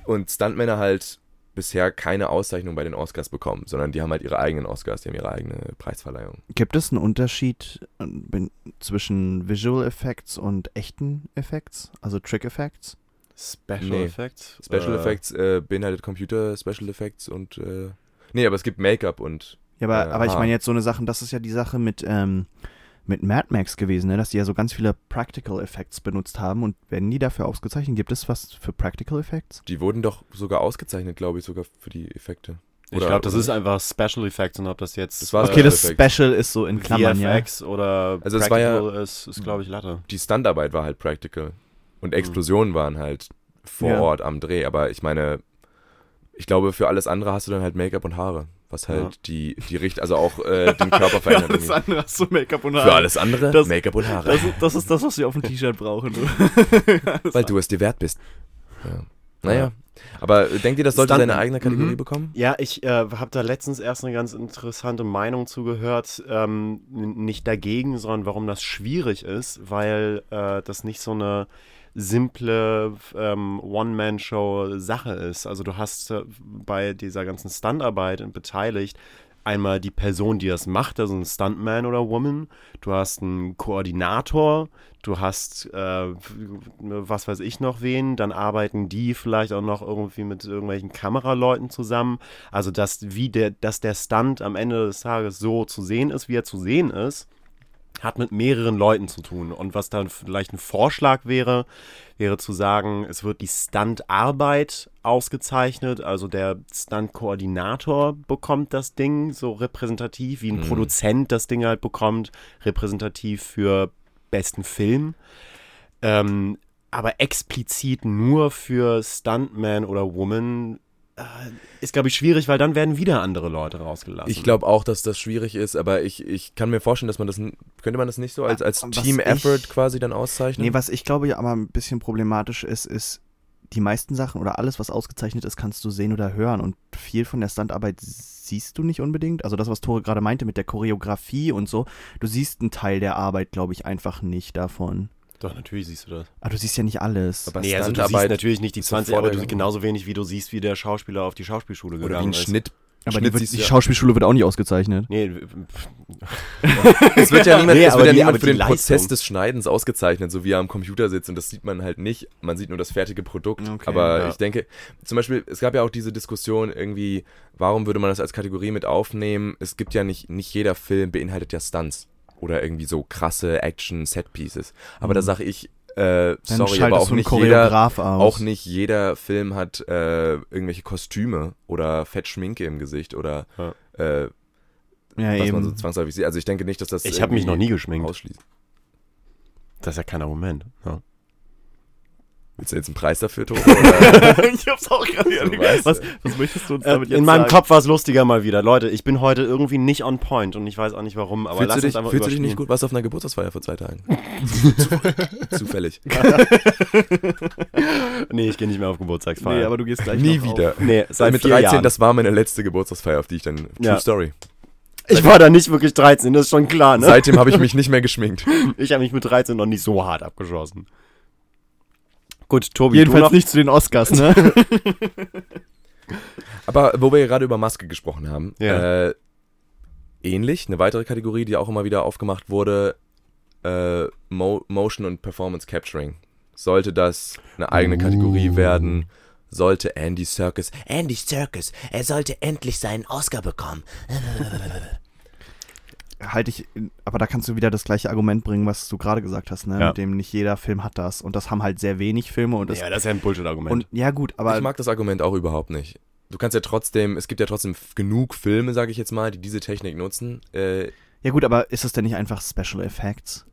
und Stuntmänner halt bisher keine Auszeichnung bei den Oscars bekommen, sondern die haben halt ihre eigenen Oscars, die haben ihre eigene Preisverleihung. Gibt es einen Unterschied äh, zwischen Visual Effects und echten Effects, also Trick Effects? Special Nee. Effect? Special Äh, Effects äh, beinhaltet Computer Special Effects und äh, nee, aber es gibt Make-up und Ja, aber, Äh, aber ich meine jetzt so eine Sache, das ist ja die Sache mit, ähm, mit Mad Max gewesen, ne? dass die ja so ganz viele Practical Effects benutzt haben und werden die dafür ausgezeichnet? Gibt es was für Practical Effects? die wurden doch sogar ausgezeichnet, glaube ich, sogar für die Effekte. Ich Oder- glaube, das oder- ist einfach Special Effects und ob das jetzt Das war Okay, das Effects. Special ist so in Klammern, ja. VFX oder Also es war ja- Practical ist, ist glaube ich, Latte. Die Standarbeit war halt practical und Explosionen waren halt vor Ja. Ort am Dreh, aber ich meine, ich glaube, für alles andere hast du dann halt Make-up und Haare, was halt Ja. die, die Richt, also auch äh, den Körper verändert. irgendwie. andere hast du Make-up und Für alles andere Make-up und Haare. Das, ist- das ist das, was wir auf dem T-Shirt brauchen. Du. weil du es dir wert bist. Ja. Naja, aber denkt ihr, das sollte Stuntman. seine eigene Kategorie Mhm. bekommen? Ja, ich äh, habe da letztens erst eine ganz interessante Meinung zugehört. Ähm, nicht dagegen, sondern warum das schwierig ist, weil äh, das nicht so eine simple ähm, One-Man-Show-Sache ist. Also du hast äh, bei dieser ganzen Stuntarbeit beteiligt einmal die Person, die das macht, also ein Stuntman oder Woman. Du hast einen Koordinator, du hast äh, was weiß ich noch wen, dann arbeiten die vielleicht auch noch irgendwie mit irgendwelchen Kameraleuten zusammen. Also dass wie der, dass der Stunt am Ende des Tages so zu sehen ist, wie er zu sehen ist, hat mit mehreren Leuten zu tun. Und was dann vielleicht ein Vorschlag wäre, wäre zu sagen, es wird die Stuntarbeit ausgezeichnet, also der Stunt-Koordinator bekommt das Ding so repräsentativ, wie ein Mhm. Produzent das Ding halt bekommt, repräsentativ für besten Film. Ähm, aber explizit nur für Stuntman oder Woman ist, glaube ich, schwierig, weil dann werden wieder andere Leute rausgelassen. Ich glaube auch, dass das schwierig ist, aber ich, ich kann mir vorstellen, dass man das, könnte man das nicht so als, als Team-Effort quasi dann auszeichnen? Nee, was ich glaube ja aber ein bisschen problematisch ist, ist, die meisten Sachen oder alles, was ausgezeichnet ist, kannst du sehen oder hören. Und viel von der Standarbeit siehst du nicht unbedingt. Also das, was Tore gerade meinte mit der Choreografie und so, du siehst einen Teil der Arbeit, glaube ich, einfach nicht davon. Doch, natürlich siehst du das. Aber du siehst ja nicht alles. Aber Nee, also du siehst natürlich nicht die ist 20, aber du Vordergrund. genauso wenig, wie du siehst, wie der Schauspieler auf die Schauspielschule oder wie gegangen ein ist. Schnitt. aber die, Schnitt wird, siehst die ja- Schauspielschule wird auch nicht ausgezeichnet. Nee, Es wird ja niemand, Nee, es wird ja die- niemand für die den Prozess Leistung. des Schneidens ausgezeichnet, so wie er am Computer sitzt und das sieht man halt nicht. Man sieht nur das fertige Produkt. Okay, aber ja. ich denke, zum Beispiel, es gab ja auch diese Diskussion irgendwie, warum würde man das als Kategorie mit aufnehmen? Es gibt ja nicht, nicht jeder Film beinhaltet ja Stunts oder irgendwie so krasse Action-Set-Pieces. Aber da Mhm. sage ich, äh, sorry, aber auch nicht jeder, Choreograf aus. auch nicht jeder Film hat äh, irgendwelche Kostüme oder fett Schminke im Gesicht oder Ja. äh, Ja, was man so eben. zwangsläufig sieht. Also ich denke nicht, dass das ich habe mich noch nie geschminkt. ausschließt. Das ist ja kein Argument. Ja. Willst du jetzt einen Preis dafür, Tobi? Ich hab's auch gerade So, was, was möchtest du uns Äh, damit jetzt in meinem sagen? Kopf war es lustiger mal wieder. Leute, ich bin heute irgendwie nicht on point und ich weiß auch nicht warum, aber fühlst lass du dich, uns einfach fühlst du dich nicht gut? Warst du auf einer Geburtstagsfeier vor zwei Tagen? Zufällig. Nee, ich gehe nicht mehr auf Geburtstagsfeier. Nee, aber du gehst gleich Nie noch wieder. Auf. nee, seit Mit vier 13, Jahren. das war meine letzte Geburtstagsfeier, auf die ich dann. True Ja. Story. ich war da nicht wirklich 13, das ist schon klar, ne? Seitdem habe ich mich nicht mehr geschminkt. ich habe mich mit 13 noch nicht so hart abgeschossen. Gut, Tobi, du Jedenfalls noch? nicht zu den Oscars, ne? Aber wo wir gerade über Maske gesprochen haben, Ja. äh, ähnlich, eine weitere Kategorie, die auch immer wieder aufgemacht wurde, äh, Mo Motion und Performance Capturing. Sollte das eine eigene Kategorie Uh. werden? Sollte Andy Serkis Andy Serkis, er sollte endlich seinen Oscar bekommen. halte ich, aber da kannst du wieder das gleiche Argument bringen, was du gerade gesagt hast, ne? Ja. Mit dem nicht jeder Film hat das. Und das haben halt sehr wenig Filme und das. ja, das ist ja ein Bullshit-Argument. und ja, gut, aber. ich mag das Argument auch überhaupt nicht. Du kannst ja trotzdem, es gibt ja trotzdem genug Filme, sage ich jetzt mal, die diese Technik nutzen. Äh, ja, gut, aber ist das denn nicht einfach Special Effects?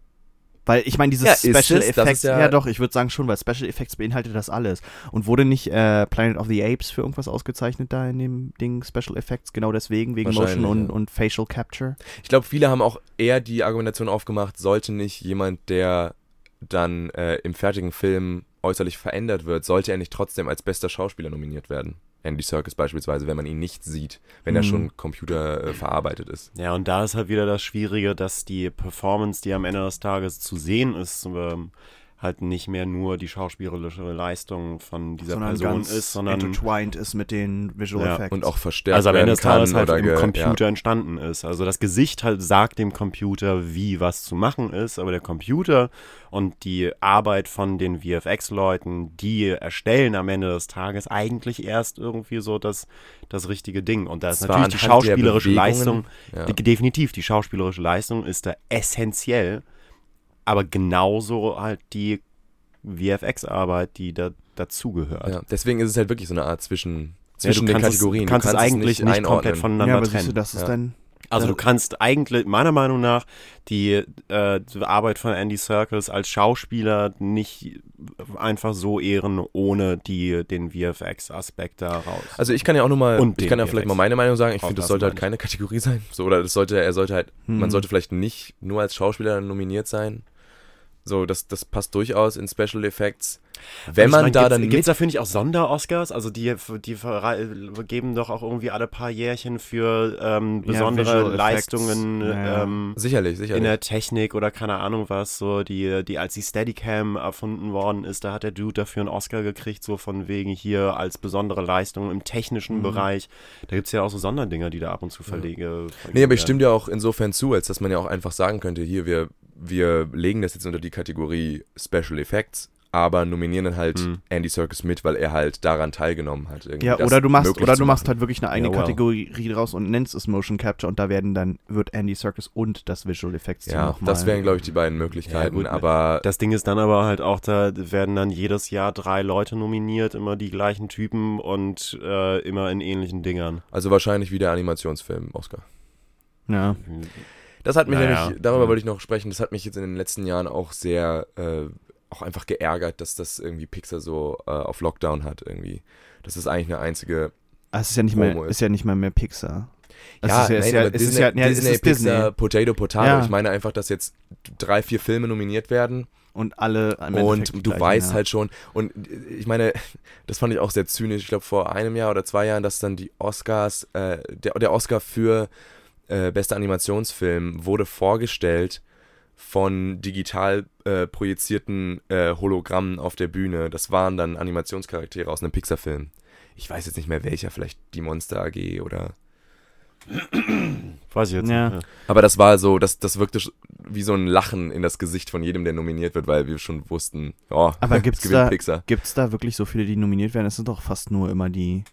Weil ich meine, dieses Ja, Special es, Effects, ja, ja- doch, ich würde sagen schon, weil Special Effects beinhaltet das alles. Und wurde nicht äh, Planet of the Apes für irgendwas ausgezeichnet da in dem Ding Special Effects? Genau deswegen, wegen Motion Wahrscheinlich, und, ja. und Facial Capture? ich glaube, viele haben auch eher die Argumentation aufgemacht, sollte nicht jemand, der dann äh, im fertigen Film äußerlich verändert wird, sollte er nicht trotzdem als bester Schauspieler nominiert werden? Andy Serkis beispielsweise, wenn man ihn nicht sieht, wenn er Mhm. schon Computer äh, verarbeitet ist. Ja, und da ist halt wieder das Schwierige, dass die Performance, die am Ende des Tages zu sehen ist, ähm, halt nicht mehr nur die schauspielerische Leistung von dieser sondern Person ganz ist, sondern intertwined ist mit den Visual Ja, Effects. Und auch verstärkt also am Ende des Tages halt im Computer entstanden ist. Also das Gesicht halt sagt dem Computer, wie was zu machen ist, aber der Computer und die Arbeit von den VFX-Leuten, die erstellen am Ende des Tages eigentlich erst irgendwie so das, das richtige Ding. Und da ist Zwar natürlich die schauspielerische Leistung, ja. die, definitiv, die schauspielerische Leistung ist da essentiell, aber genauso halt die VFX-Arbeit, die da dazugehört. Ja, deswegen ist es halt wirklich so eine Art zwischen, Ja, zwischen du den kannst Kategorien. Es, kannst du es eigentlich nicht, komplett einordnen. voneinander ja, aber trennen. du, das ist Ja. dann. Also Ja. du kannst eigentlich, meiner Meinung nach, die, äh, die Arbeit von Andy Serkis als Schauspieler nicht einfach so ehren, ohne die, den VFX-Aspekt da raus. Also ich kann ja auch nur mal, Und ich kann ja vielleicht VFX. mal meine Meinung sagen. Ich finde, das sollte halt keine Kategorie sein. So, oder das sollte, er sollte halt, Hm. man sollte vielleicht nicht nur als Schauspieler nominiert sein. So, das, das passt durchaus in Special Effects. Wenn man meine, da dann Gibt's mit, da, finde ich, auch Sonder-Oscars? Also die, die geben doch auch irgendwie alle paar Jährchen für ähm, Ja, besondere Effects. Leistungen Ja, ja. ähm, sicherlich, in sicherlich. der Technik oder keine Ahnung was, so die, die als die Steadicam erfunden worden ist, da hat der Dude dafür einen Oscar gekriegt, so von wegen hier als besondere Leistung im technischen Mhm. Bereich. Da gibt es ja auch so Sonderdinger, die da ab und zu verlege. Nee, aber ich stimme dir auch insofern zu, als dass man ja auch einfach sagen könnte, hier, wir, wir legen das jetzt unter die Kategorie Special Effects, aber nominieren dann halt Hm. Andy Serkis mit, weil er halt daran teilgenommen hat. irgendwie Ja, oder du machst, oder du machst halt wirklich eine eigene Ja, wow. Kategorie draus und nennst es Motion Capture und da werden dann, wird Andy Serkis und das Visual Effects Team Ja, noch das wären, glaube ich, die beiden Möglichkeiten, Ja, gut, aber Das Ding ist dann aber halt auch, da werden dann jedes Jahr drei Leute nominiert, immer die gleichen Typen und äh, immer in ähnlichen Dingern. also wahrscheinlich wie der Animationsfilm Oscar. Ja. Das hat mich Naja. nämlich, darüber wollte ich noch sprechen, das hat mich jetzt in den letzten Jahren auch sehr, äh, auch einfach geärgert, dass das irgendwie Pixar so äh, auf Lockdown hat irgendwie. Das ist eigentlich eine einzige, Ah, Es ist ja nicht mehr, Promo ist. ist ja nicht mal mehr Pixar. Es ja, ist ja, es ist nein, ja, Disney, ist ja, ja, Disney, ist Pixar, Disney. Potato, Potato. Ja. Ich meine einfach, dass jetzt drei, vier Filme nominiert werden Und alle am Endeffekt und du gleichen, weißt ja. halt schon, und ich meine, das fand ich auch sehr zynisch, ich glaube vor einem Jahr oder zwei Jahren, dass dann die Oscars, äh, der, der Oscar für äh, bester Animationsfilm wurde vorgestellt von digital äh, projizierten äh, Hologrammen auf der Bühne. Das waren dann Animationscharaktere aus einem Pixar-Film. Ich weiß jetzt nicht mehr welcher, vielleicht die Monster AG oder Weiß ich jetzt Ja. nicht. Aber das war so, das, das wirkte wie so ein Lachen in das Gesicht von jedem, der nominiert wird, weil wir schon wussten, oh, Aber es gibt's gewinnt da, Pixar. gibt's da wirklich so viele, die nominiert werden? Es sind doch fast nur immer die,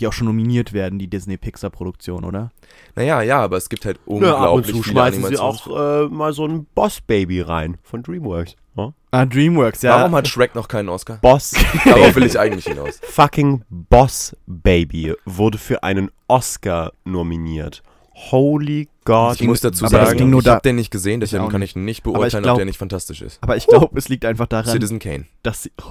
die auch schon nominiert werden, die Disney-Pixar-Produktion, oder? Naja, ja, aber es gibt halt Ja, ab und unglaublich zu viele schmeißen sie auch äh, mal so ein Boss-Baby rein von DreamWorks. Ja? Ah, DreamWorks, ja. Warum hat Shrek noch keinen Oscar? Boss Darauf will ich eigentlich hinaus. fucking Boss Baby wurde für einen Oscar nominiert. Holy God. Ich muss dazu aber das sagen, ich da- habe den nicht gesehen, deswegen kann ich nicht beurteilen, glaub- ob der nicht fantastisch ist. Aber ich glaube, es liegt einfach daran, Citizen Kane. dass sie. Oh,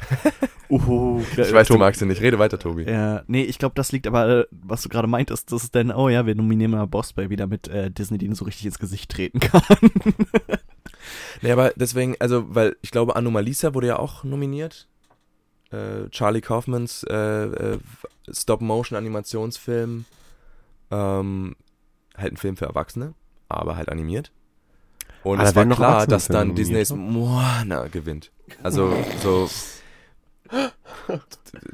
Ich weiß, du magst ihn nicht. Rede weiter, Tobi. Ja, nee, ich glaube, das liegt aber, äh, was du gerade meintest, das ist dann, oh ja, wir nominieren mal Boss Baby, damit äh, Disney den so richtig ins Gesicht treten kann. Nee, aber deswegen, also, weil ich glaube, Anomalisa wurde ja auch nominiert. Äh, Charlie Kaufmans äh, äh, Stop-Motion-Animationsfilm. Ähm, halt ein Film für Erwachsene, aber halt animiert. Und Ah, es war klar, dass dann Disneys Moana gewinnt. Also, so.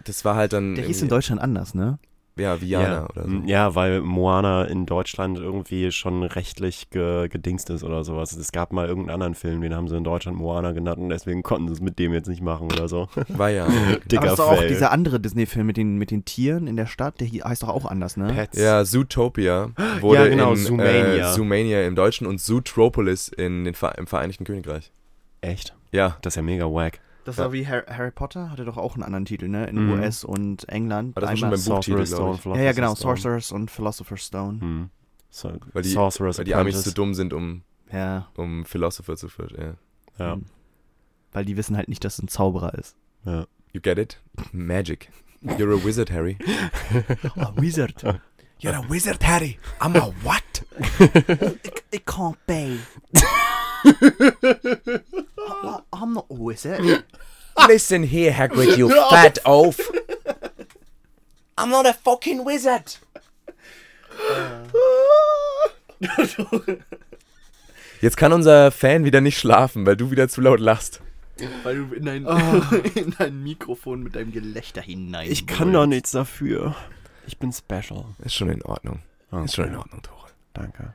Das war halt dann. Der hieß in Deutschland anders, ne? Ja, Viana ja. oder so. m, Ja, weil Moana in Deutschland irgendwie schon rechtlich ge gedingst ist oder sowas. Es gab mal irgendeinen anderen Film, den haben sie in Deutschland Moana genannt und deswegen konnten sie es mit dem jetzt nicht machen oder so. War ja. Aber Dicker das ist doch auch dieser andere Disney-Film mit den, mit den Tieren in der Stadt, der heißt doch auch anders, ne? Pets. Ja, Zootopia wurde Ja, genau, in Zoomania. Äh, Zoomania im Deutschen und Zootropolis in den im Vereinigten Königreich. Echt? Ja, Das ist ja mega wack. Das Ja. war wie Harry, Harry Potter, hatte doch auch einen anderen Titel, ne? In Mhm. US und England. Aber das war schon Einmal- beim Buchtitel. Stone, Ja, ja, genau, Philosopher's Stone. Sorcerer's und Philosopher's Stone. Hm. So, Weil die- Sorcerer's weil die Amis zu dumm sind, um, Ja, um Philosopher zu ver- ja. Ja, mhm. weil die wissen halt nicht, dass es ein Zauberer ist. ja. You get it? Magic. You're a wizard, Harry. Oh, Wizard. You're a wizard, Harry. I'm a what? I can't pay. I'm not a wizard. Listen here, Hagrid, you fat oaf. I'm not a fucking wizard. Jetzt kann unser Fan wieder nicht schlafen, weil du wieder zu laut lachst. Weil du in dein, in dein Mikrofon mit deinem Gelächter hinein. Ich kann doch nichts dafür. Ich bin special. Ist schon in Ordnung. Ist schon in Ordnung, Tore. Danke.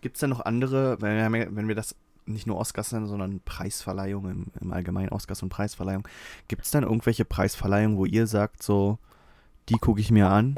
Gibt es da noch andere, weil wir wenn wir das nicht nur Oscars nennen, sondern Preisverleihungen im, im Allgemeinen, Oscars und Preisverleihungen, gibt es dann irgendwelche Preisverleihungen, wo ihr sagt, so, die gucke ich mir an?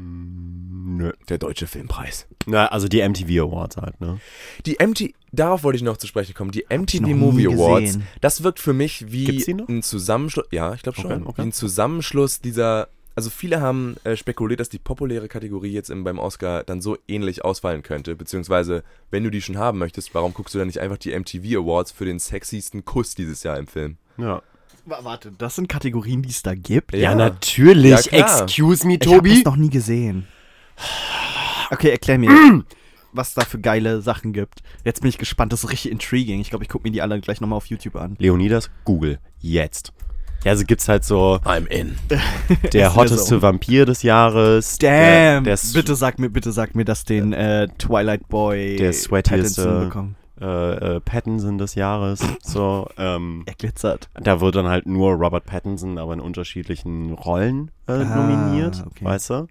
Nö. Der deutsche Filmpreis. Na, also die MTV Awards halt, ne? Die MTV, darauf wollte ich noch zu sprechen kommen. Die MTV Movie Awards, gesehen. das wirkt für mich wie ein Zusammenschluss. Ja, ich glaube schon. Okay, okay. Wie ein Zusammenschluss dieser. Also viele haben äh, spekuliert, dass die populäre Kategorie jetzt im, beim Oscar dann so ähnlich ausfallen könnte. Beziehungsweise, wenn du die schon haben möchtest, warum guckst du dann nicht einfach die MTV Awards für den sexiesten Kuss dieses Jahr im Film? Ja. Warte, das sind Kategorien, die es da gibt? Ja, Ja. natürlich. Ja. Excuse me, Ich habe Tobi. das noch nie gesehen. Okay, erklär mir, was da für geile Sachen gibt. Jetzt bin ich gespannt, das ist richtig intriguing. Ich glaube, ich gucke mir die alle gleich nochmal auf YouTube an. Leonidas, Google. Jetzt. Ja, also gibt's halt so I'm in. der hotteste so. Vampir des Jahres. Damn! Der, der, bitte sag mir, bitte sag mir, dass den äh, Twilight Boy Der sweatieste- Pattinson bekommen. äh, äh, Pattinson des Jahres. So, ähm, Er glitzert. da wird dann halt nur Robert Pattinson, aber in unterschiedlichen Rollen äh, Ah, nominiert, okay. weißt du?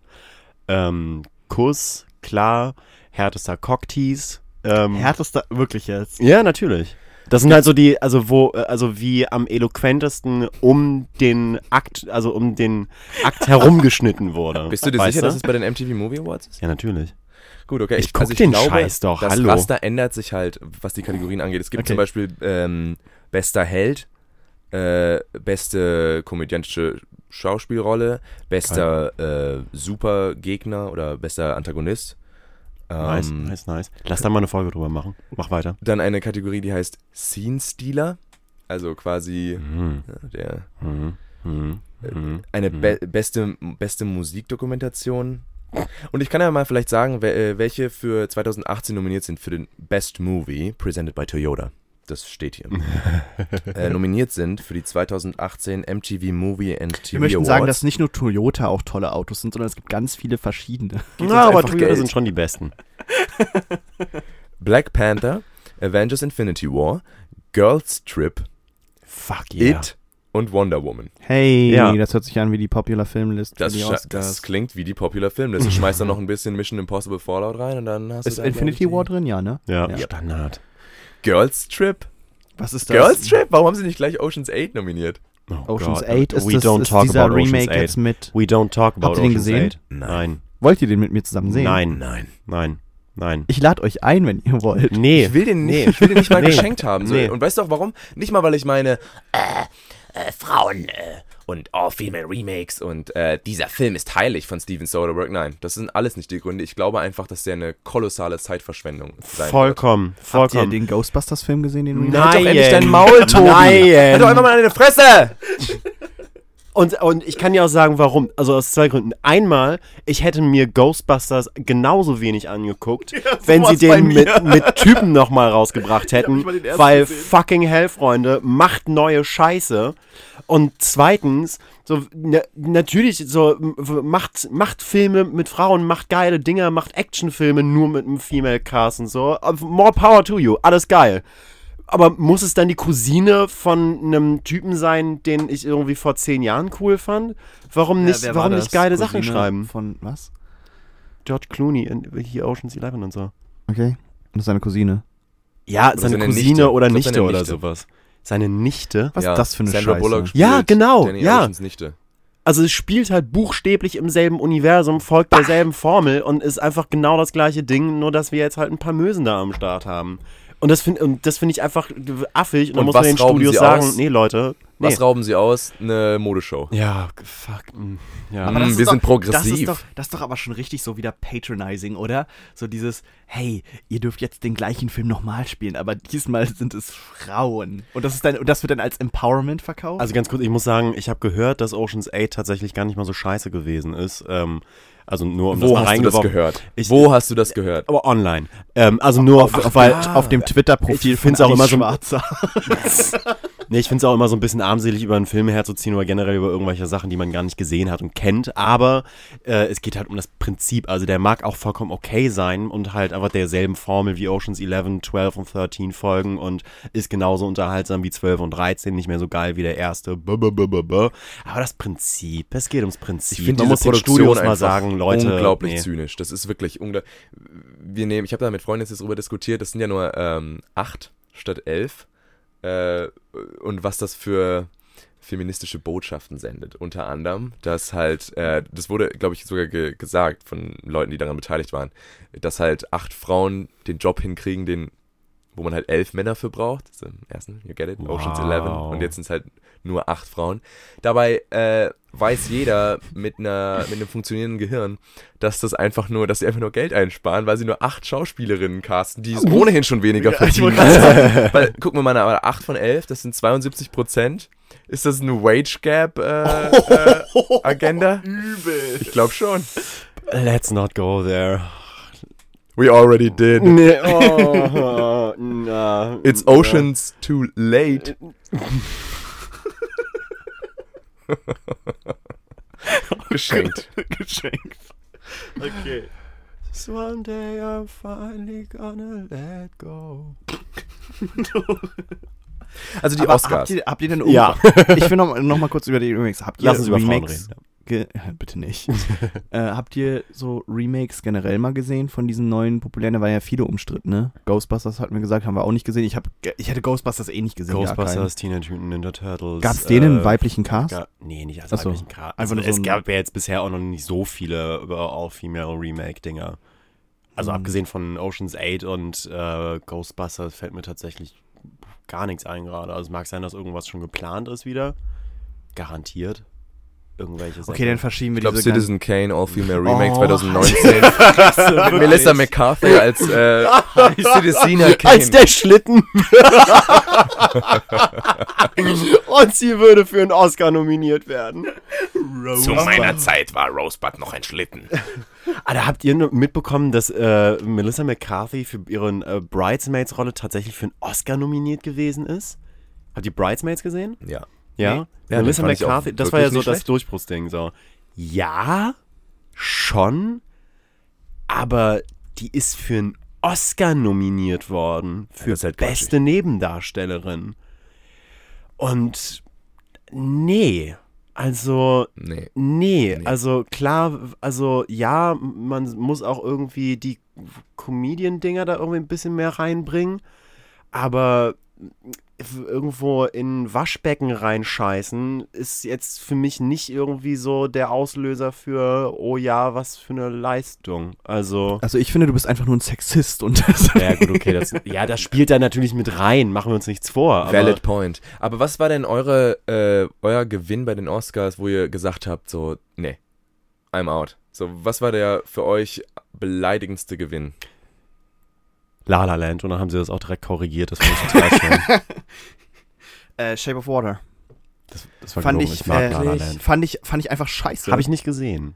Ähm, Kuss, klar, härtester Cocktease. Ähm, Härtester, wirklich jetzt. ja, natürlich. Das sind halt so die, also wo, äh, also wie am eloquentesten um den Akt, also um den Akt herumgeschnitten wurde. Bist du dir weißt sicher, dass es bei den MTV Movie Awards ist? Ja, natürlich. Gut, okay. Ich guck den Scheiß doch, Das hallo. Raster ändert sich halt, was die Kategorien angeht. Es gibt Okay. zum Beispiel ähm, bester Held, äh, beste komödiantische Schauspielrolle, bester äh, Supergegner oder bester Antagonist. Nice, Ähm, nice, nice. Lass da mal eine Folge drüber machen. Mach weiter. Dann eine Kategorie, die heißt Scene Stealer. Also quasi Mhm. ja, der, Mhm. Mhm. Mhm. eine be beste, beste Musikdokumentation. Und ich kann ja mal vielleicht sagen, äh, welche für 2018 nominiert sind für den Best Movie, presented by Toyota. Das steht hier. äh, nominiert sind für die 2018 MTV Movie and TV Wir möchten Awards. sagen, dass nicht nur Toyota auch tolle Autos sind, sondern es gibt ganz viele verschiedene. Geht Na, aber Toyota Geld. sind schon die besten. Black Panther, Avengers Infinity War, Girls Trip, Fuck It und Wonder Woman. Hey, Ja. das hört sich an wie die Popular Filmlist Das, das klingt wie die Popular Filmlist. Du schmeißt dann noch ein bisschen Mission Impossible Fallout rein und dann hast ist du da, Infinity War drin? Ja, ne? Ja, Ja. Standard. Girls Trip? Was ist das? Girls Trip? Warum haben sie nicht gleich Ocean's 8 nominiert? Oh Ocean's God. 8 ist, We das, don't ist talk dieser about Ocean's Remake 8. jetzt mit. We don't talk about Habt ihr den Ocean's gesehen? 8. Nein. Wollt ihr den mit mir zusammen sehen? Nein. Nein. Nein. Nein. Ich lade euch ein, wenn ihr wollt. Nee. Ich will den Nee. nicht, ich will den nicht mal Nee. geschenkt haben. So. Nee. Und weißt du auch warum? Nicht mal, weil ich meine, äh, äh, Frauen äh, und oh, Female Remakes und äh, dieser Film ist heilig von Steven Soderbergh. Nein, das sind alles nicht die Gründe. Ich glaube einfach, dass der eine kolossale Zeitverschwendung sein wird. Vollkommen. Habt ihr Vollkommen. den Ghostbusters-Film gesehen, den du Nein. Halt doch endlich dein Maul, Tobi. Nein. Halt doch einfach mal deine Fresse! Und, und ich kann dir auch sagen, warum. Also aus zwei Gründen. Einmal, ich hätte mir Ghostbusters genauso wenig angeguckt, wenn sie den mit, mit Typen nochmal rausgebracht hätten. Weil gesehen. fucking hell, Freunde, macht neue Scheiße. Und zweitens, so na, natürlich, so macht, macht Filme mit Frauen, macht geile Dinger, macht Actionfilme nur mit einem Female Cast und so. More power to you, alles geil. Aber muss es dann die Cousine von einem Typen sein, den ich irgendwie vor zehn Jahren cool fand? Warum nicht, war warum nicht geile Sachen Cousine schreiben? Von was? George Clooney in hier Ocean's Eleven und so. Okay. Und das ist seine Cousine. Ja, Oder seine, seine Cousine Nichte. oder Nichte oder Nichte. sowas. Seine Nichte? Was Ja, ist das für eine Sandra Scheiße? Bullock spielt Ja, genau, Danny ja. Oceans Nichte. Also es spielt halt buchstäblich im selben Universum, folgt derselben Formel und ist einfach genau das gleiche Ding, nur dass wir jetzt halt ein paar Mösen da am Start haben. Und das finde das find ich einfach affig. Und dann Und muss man was den rauben Studios sie sagen, aus? nee Leute, nee. Was rauben sie aus? Eine Modeshow. ja, fuck. mm, Ja. Aber das- wir sind progressiv. Das ist, doch, das ist doch aber schon richtig so wieder patronizing, oder? So dieses, hey, ihr dürft jetzt den gleichen Film nochmal spielen, aber diesmal sind es Frauen. Und das, ist dann, und das wird dann als Empowerment verkauft? Also ganz kurz, ich muss sagen, ich habe gehört, dass Ocean's 8 tatsächlich gar nicht mal so scheiße gewesen ist. Ähm, also nur um das Wo mal hast du das gehört? Ich- Wo hast du das gehört? Aber online. Ähm, also nur, auf, weil dem, auf dem Twitter-Profil Ich find's auch immer so- Schwarzer. Nee, ich finde es auch immer so ein bisschen armselig, über einen Film herzuziehen oder generell über irgendwelche Sachen, die man gar nicht gesehen hat und kennt. Aber äh, es geht halt um das Prinzip. Also der mag auch vollkommen okay sein und halt einfach derselben Formel wie Oceans 11, 12 und 13 folgen und ist genauso unterhaltsam wie 12 und 13, nicht mehr so geil wie der erste. Aber das Prinzip, es geht ums Prinzip. Ich finde man diese muss Produktion Studios mal sagen, Leute. unglaublich nee. zynisch. Das ist wirklich unglaublich. Wir nehmen, ich habe da mit Freunden jetzt darüber diskutiert, das sind ja nur ähm, acht statt elf. Äh, und was das für feministische Botschaften sendet. Unter anderem, dass halt, äh, das wurde, glaube ich, sogar ge gesagt von Leuten, die daran beteiligt waren, dass halt acht Frauen den Job hinkriegen, den, wo man halt elf Männer für braucht. Das ist im ersten, you get it, Ocean's Wow. 11. Und jetzt sind es halt nur acht Frauen. Dabei äh, weiß jeder mit, einer, mit einem funktionierenden Gehirn, dass das einfach nur, dass sie einfach nur Geld einsparen, weil sie nur acht Schauspielerinnen casten, die es ohnehin schon weniger verdienen. weil, guck mal, mal, aber 8 von 11, das sind 72 Prozent. Ist das eine Wage Gap äh, äh, Agenda? Übel. Ich glaube schon. Let's not go there. We already did. Nee, oh, na, It's oceans too late. Geschenkt. Geschenkt. Okay. So one day I'm finally gonna let go. Also die Aber Oscars. Habt ihr, habt ihr denn Ja. Ich will noch, noch mal kurz über die Remakes. Habt ihr Lass uns über Frauen Remakes? reden. Ge bitte nicht. äh, habt ihr so Remakes generell mal gesehen von diesen neuen populären? Da waren ja viele umstritten, ne? Ghostbusters hatten wir gesagt, haben wir auch nicht gesehen. Ich, hab, ich hätte Ghostbusters eh nicht gesehen. Ghostbusters, Teenage Mutant Ninja Turtles. Gab es den äh, weiblichen Cast? Ga nee, nicht als Ach so. weiblichen Cast. Also, nur so es ein- gab ja jetzt bisher auch noch nicht so viele über All-Female Remake-Dinger. Also Mhm. abgesehen von Ocean's 8 und äh, Ghostbusters fällt mir tatsächlich gar nichts ein gerade. Also es mag sein, dass irgendwas schon geplant ist wieder. Garantiert. Irgendwelche Okay, dann verschieben wir Ich glaube diese Citizen Kane All-Female Remake Oh. 2019. Mit Melissa McCarthy als äh, Citizen Kane. Als der Schlitten. und sie würde für einen Oscar nominiert werden. Zu meiner Zeit war Rosebud noch ein Schlitten. Ah, da habt ihr nur mitbekommen, dass äh, Melissa McCarthy für ihre äh, Bridesmaids-Rolle tatsächlich für einen Oscar nominiert gewesen ist? Habt ihr Bridesmaids gesehen? Ja. Ja. Ja, Melissa McCarthy, das war ja so das Durchbruchsding. So. Ja, schon, aber die ist für einen Oscar nominiert worden. Für ist halt beste Nebendarstellerin. Und nee, also Nee. Nee, Nee. also klar, also ja, man muss auch irgendwie die Comedian-Dinger da irgendwie ein bisschen mehr reinbringen, aber irgendwo in Waschbecken reinscheißen ist jetzt für mich nicht irgendwie so der Auslöser für, oh ja, was für eine Leistung. Also, Also ich finde, du bist einfach nur ein Sexist und das ja gut, okay, das, ja, das spielt da natürlich mit rein, machen wir uns nichts vor. Aber, Valid point. Aber was war denn eure, äh, euer Gewinn bei den Oscars, wo ihr gesagt habt, so, nee, I'm out. So, was war der für euch beleidigendste Gewinn? La La Land und dann haben sie das auch direkt korrigiert, das fand ich total schön. äh, Shape of Water. Das, das war Fand gelogen, ich, mag äh, La La Land. fand ich, fand ich einfach scheiße. Habe ich nicht gesehen.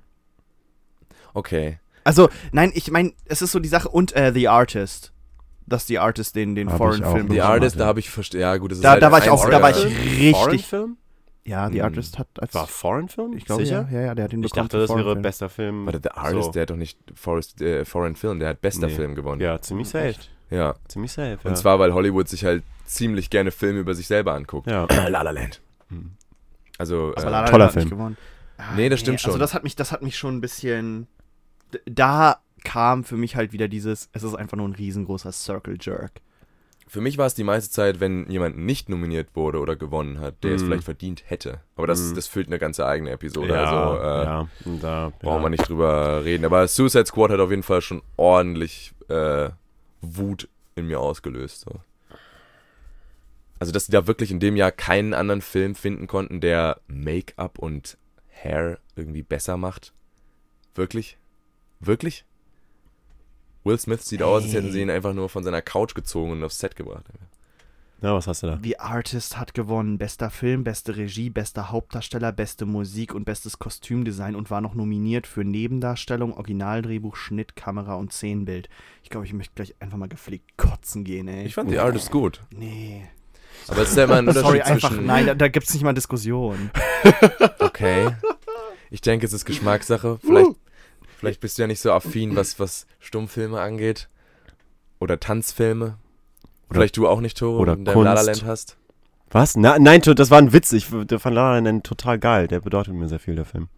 Okay. Also, nein, ich meine, es ist so die Sache und äh, The Artist. Dass The Artist den, den Foreign ich Film. The Artist, hatte. da habe ich verstanden. Ja, gut, das ist Da, halt da war ich ein auch, da war ich Foreign- richtig. Ja, The Hm. Artist hat als. War Foreign-Film? ich glaube, ja, ja, ja, der hat den Ich dachte, das wäre Foreign Film. bester Film. Warte, The Artist, So. der hat doch nicht Forest, äh, Foreign Film, der hat bester Nee. Film gewonnen. Ja, ziemlich safe. Ja. Ziemlich safe, ja. Und zwar, weil Hollywood sich halt ziemlich gerne Filme über sich selber anguckt. ja. La La Land. Hm. Also, äh, La La Land toller hat nicht Film. gewonnen. Ah, Nee, das stimmt Also schon. das hat mich, das hat mich schon ein bisschen. Da kam für mich halt wieder dieses, es ist einfach nur ein riesengroßer Circle Jerk. Für mich war es die meiste Zeit, wenn jemand nicht nominiert wurde oder gewonnen hat, der es Mhm. vielleicht verdient hätte. Aber das, Mhm. das füllt eine ganze eigene Episode. ja, also äh, ja. Da, brauchen ja. wir nicht drüber reden. Aber Suicide Squad hat auf jeden Fall schon ordentlich äh, Wut in mir ausgelöst. So. Also, dass die da wirklich in dem Jahr keinen anderen Film finden konnten, der Make-up und Hair irgendwie besser macht. Wirklich? Wirklich? Will Smith sieht aus, als hätten sie ihn einfach nur von seiner Couch gezogen und aufs Set gebracht. Ja, was hast du da? The Artist hat gewonnen. Bester Film, beste Regie, bester Hauptdarsteller, beste Musik und bestes Kostümdesign und war noch nominiert für Nebendarstellung, Originaldrehbuch, Schnitt, Kamera und Szenenbild. Ich glaube, ich möchte gleich einfach mal gepflegt kotzen gehen, ey. Ich fand die Artist gut. Nee. Aber es ist ja immer ein Unterschied Sorry, einfach, zwischen. nein, da, da gibt es nicht mal Diskussion. Okay. Ich denke, es ist Geschmackssache. Vielleicht, vielleicht bist du ja nicht so affin, was, was Stummfilme angeht. Oder Tanzfilme. Oder- vielleicht du auch nicht, Tore, oder wenn du dein La La Kunst. Land hast. Was? Na, nein, das war ein Witz. Ich der fand La La Land total geil. Der bedeutet mir sehr viel, der Film.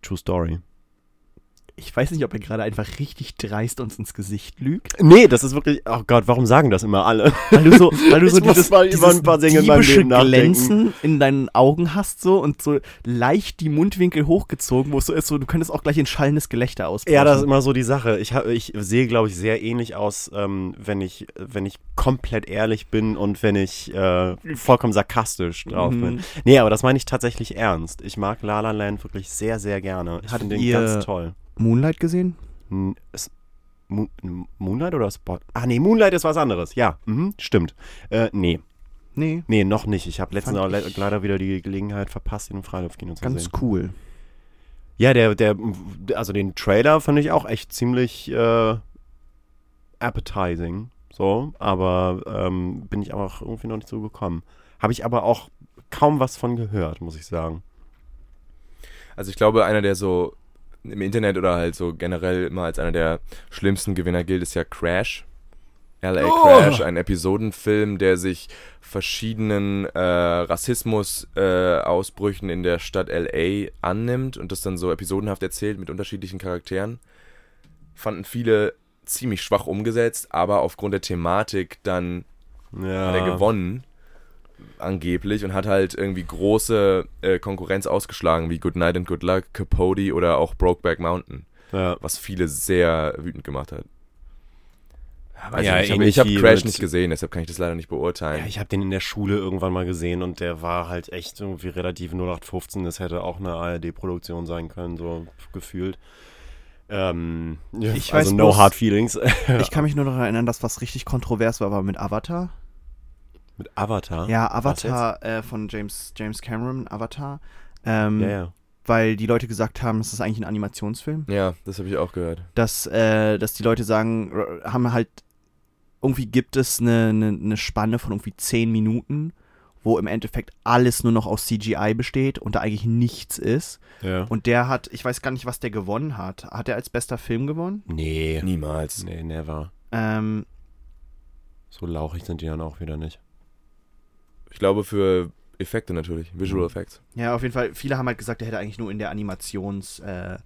True Story. Ich weiß nicht, ob er gerade einfach richtig dreist uns ins Gesicht lügt. Nee, das ist wirklich. Oh Gott, warum sagen das immer alle? Weil du so, weil du so dieses, mal dieses ein paar Dinge in meinem Leben. Glänzen in deinen Augen hast so und so leicht die Mundwinkel hochgezogen, wo es so ist, so, du könntest auch gleich in schallendes Gelächter ausbrechen. Ja, das ist immer so die Sache. Ich, hab, ich sehe, glaube ich, sehr ähnlich aus, ähm, wenn, ich, wenn ich komplett ehrlich bin und wenn ich äh, vollkommen sarkastisch drauf Mhm. bin. Nee, aber das meine ich tatsächlich ernst. Ich mag La La Land wirklich sehr, sehr gerne. Ich finde den ganz toll. Moonlight gesehen? N- es- Mo Moonlight oder Spot? Ah, nee, Moonlight ist was anderes. Ja, mhm, stimmt. Äh, nee, Nee, nee, noch nicht. Ich habe letztens auch le ich- leider wieder die Gelegenheit verpasst, ihn im Freiluftkino zu ganz sehen. cool. Ja, der, der, also den Trailer fand ich auch echt ziemlich äh, appetizing. So, aber ähm, bin ich aber auch irgendwie noch nicht so gekommen. Habe ich aber auch kaum was von gehört, muss ich sagen. Also ich glaube, einer der so im Internet oder halt so generell immer als einer der schlimmsten Gewinner gilt, ist ja Crash. LA Oh. Crash, ein Episodenfilm, der sich verschiedenen äh, Rassismus-Ausbrüchen äh, in der Stadt LA annimmt und das dann so episodenhaft erzählt mit unterschiedlichen Charakteren. Fanden viele ziemlich schwach umgesetzt, aber aufgrund der Thematik dann Ja. hat er gewonnen, angeblich, und hat halt irgendwie große äh, Konkurrenz ausgeschlagen, wie Good Night and Good Luck, Capote oder auch Brokeback Mountain, Ja. was viele sehr wütend gemacht hat. Ja, weiß Ja, ich habe hab Crash nicht gesehen, deshalb kann ich das leider nicht beurteilen. Ja, ich habe den in der Schule irgendwann mal gesehen und der war halt echt irgendwie relativ 0815. Das hätte auch eine ARD-Produktion sein können, so gefühlt. Ähm, Ich also weiß no bloß- hard feelings. Ich kann mich nur noch erinnern, dass was richtig kontrovers war, war mit Avatar. Mit Avatar? Ja, Avatar äh, von James, James Cameron, Avatar. Ähm, Ja, ja. Weil die Leute gesagt haben, es ist eigentlich ein Animationsfilm. ja, das habe ich auch gehört. Dass, äh, dass die Leute sagen, haben halt, irgendwie gibt es eine, eine, eine Spanne von irgendwie 10 Minuten, wo im Endeffekt alles nur noch aus CGI besteht und da eigentlich nichts ist. ja. Und der hat, ich weiß gar nicht, was der gewonnen hat. Hat er als bester Film gewonnen? Nee. Niemals. Nee, never. Ähm, So lauchig sind die dann auch wieder nicht. Ich glaube für Effekte natürlich, Visual Effects. ja, auf jeden Fall, viele haben halt gesagt, er hätte eigentlich nur in der Animations... Äh,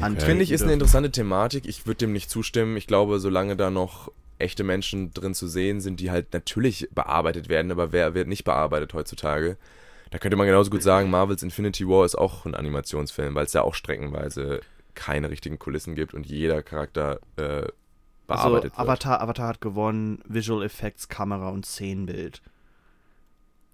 antreten Finde ich, ist eine interessante Thematik. Ich würde dem nicht zustimmen. Ich glaube, solange da noch echte Menschen drin zu sehen sind, die halt natürlich bearbeitet werden, aber wer wird nicht bearbeitet heutzutage? Da könnte man genauso gut sagen, Marvels Infinity War ist auch ein Animationsfilm, weil es ja auch streckenweise keine richtigen Kulissen gibt und jeder Charakter äh, bearbeitet also, wird. Avatar, Avatar hat gewonnen, Visual Effects, Kamera und Szenenbild.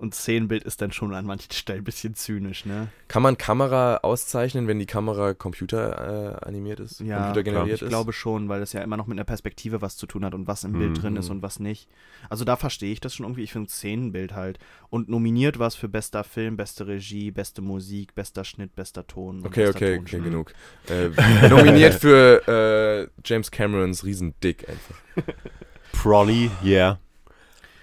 Und Szenenbild ist dann schon an manchen Stellen ein bisschen zynisch, ne? Kann man Kamera auszeichnen, wenn die Kamera Computer äh, animiert ist? Ja, computergeneriert ich ist? glaube schon, weil das ja immer noch mit einer Perspektive was zu tun hat und was im Bild Mhm. drin ist und was nicht. Also da verstehe ich das schon irgendwie. Ich finde Szenenbild halt. Und nominiert war es für bester Film, beste Regie, beste Musik, bester Schnitt, bester Ton. Okay, bester okay, Tonschnitt. okay, genug. Äh, nominiert für äh, James Camerons Riesendick einfach. Prolly, yeah.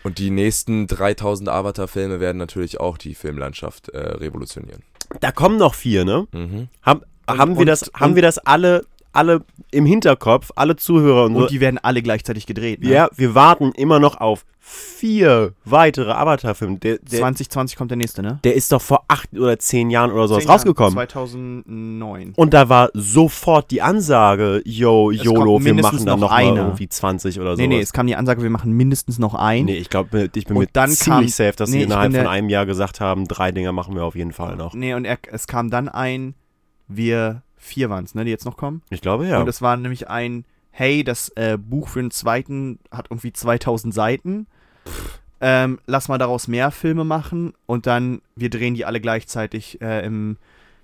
Und die nächsten 3000 Avatar-Filme werden natürlich auch die Filmlandschaft äh, revolutionieren. Da kommen noch vier, ne? Mhm. Haben, Und- haben, wir, und- das, haben und- wir das alle, alle im Hinterkopf, alle Zuhörer und, so? Und die werden alle gleichzeitig gedreht. Ne? ja, wir warten immer noch auf vier weitere Avatar-Filme. Der, der, 2020 kommt der nächste, ne? der ist doch vor acht oder zehn Jahren oder sowas rausgekommen. 2009. Und da war sofort die Ansage, yo, Es YOLO, wir machen dann noch noch, mal einer. irgendwie 20 oder so. Nee, nee, es kam die Ansage, wir machen mindestens noch ein. Nee, ich glaube, ich bin Und mir dann ziemlich kam- safe, dass nee, sie innerhalb von einem Jahr gesagt haben, drei Dinger machen wir auf jeden Fall noch. Nee, und er, es kam dann ein, wir, vier waren es, ne, die jetzt noch kommen. Ich glaube, ja. Und es war nämlich ein, hey, das äh, Buch für den zweiten hat irgendwie 2000 Seiten. Ähm, lass mal daraus mehr Filme machen und dann, wir drehen die alle gleichzeitig äh, im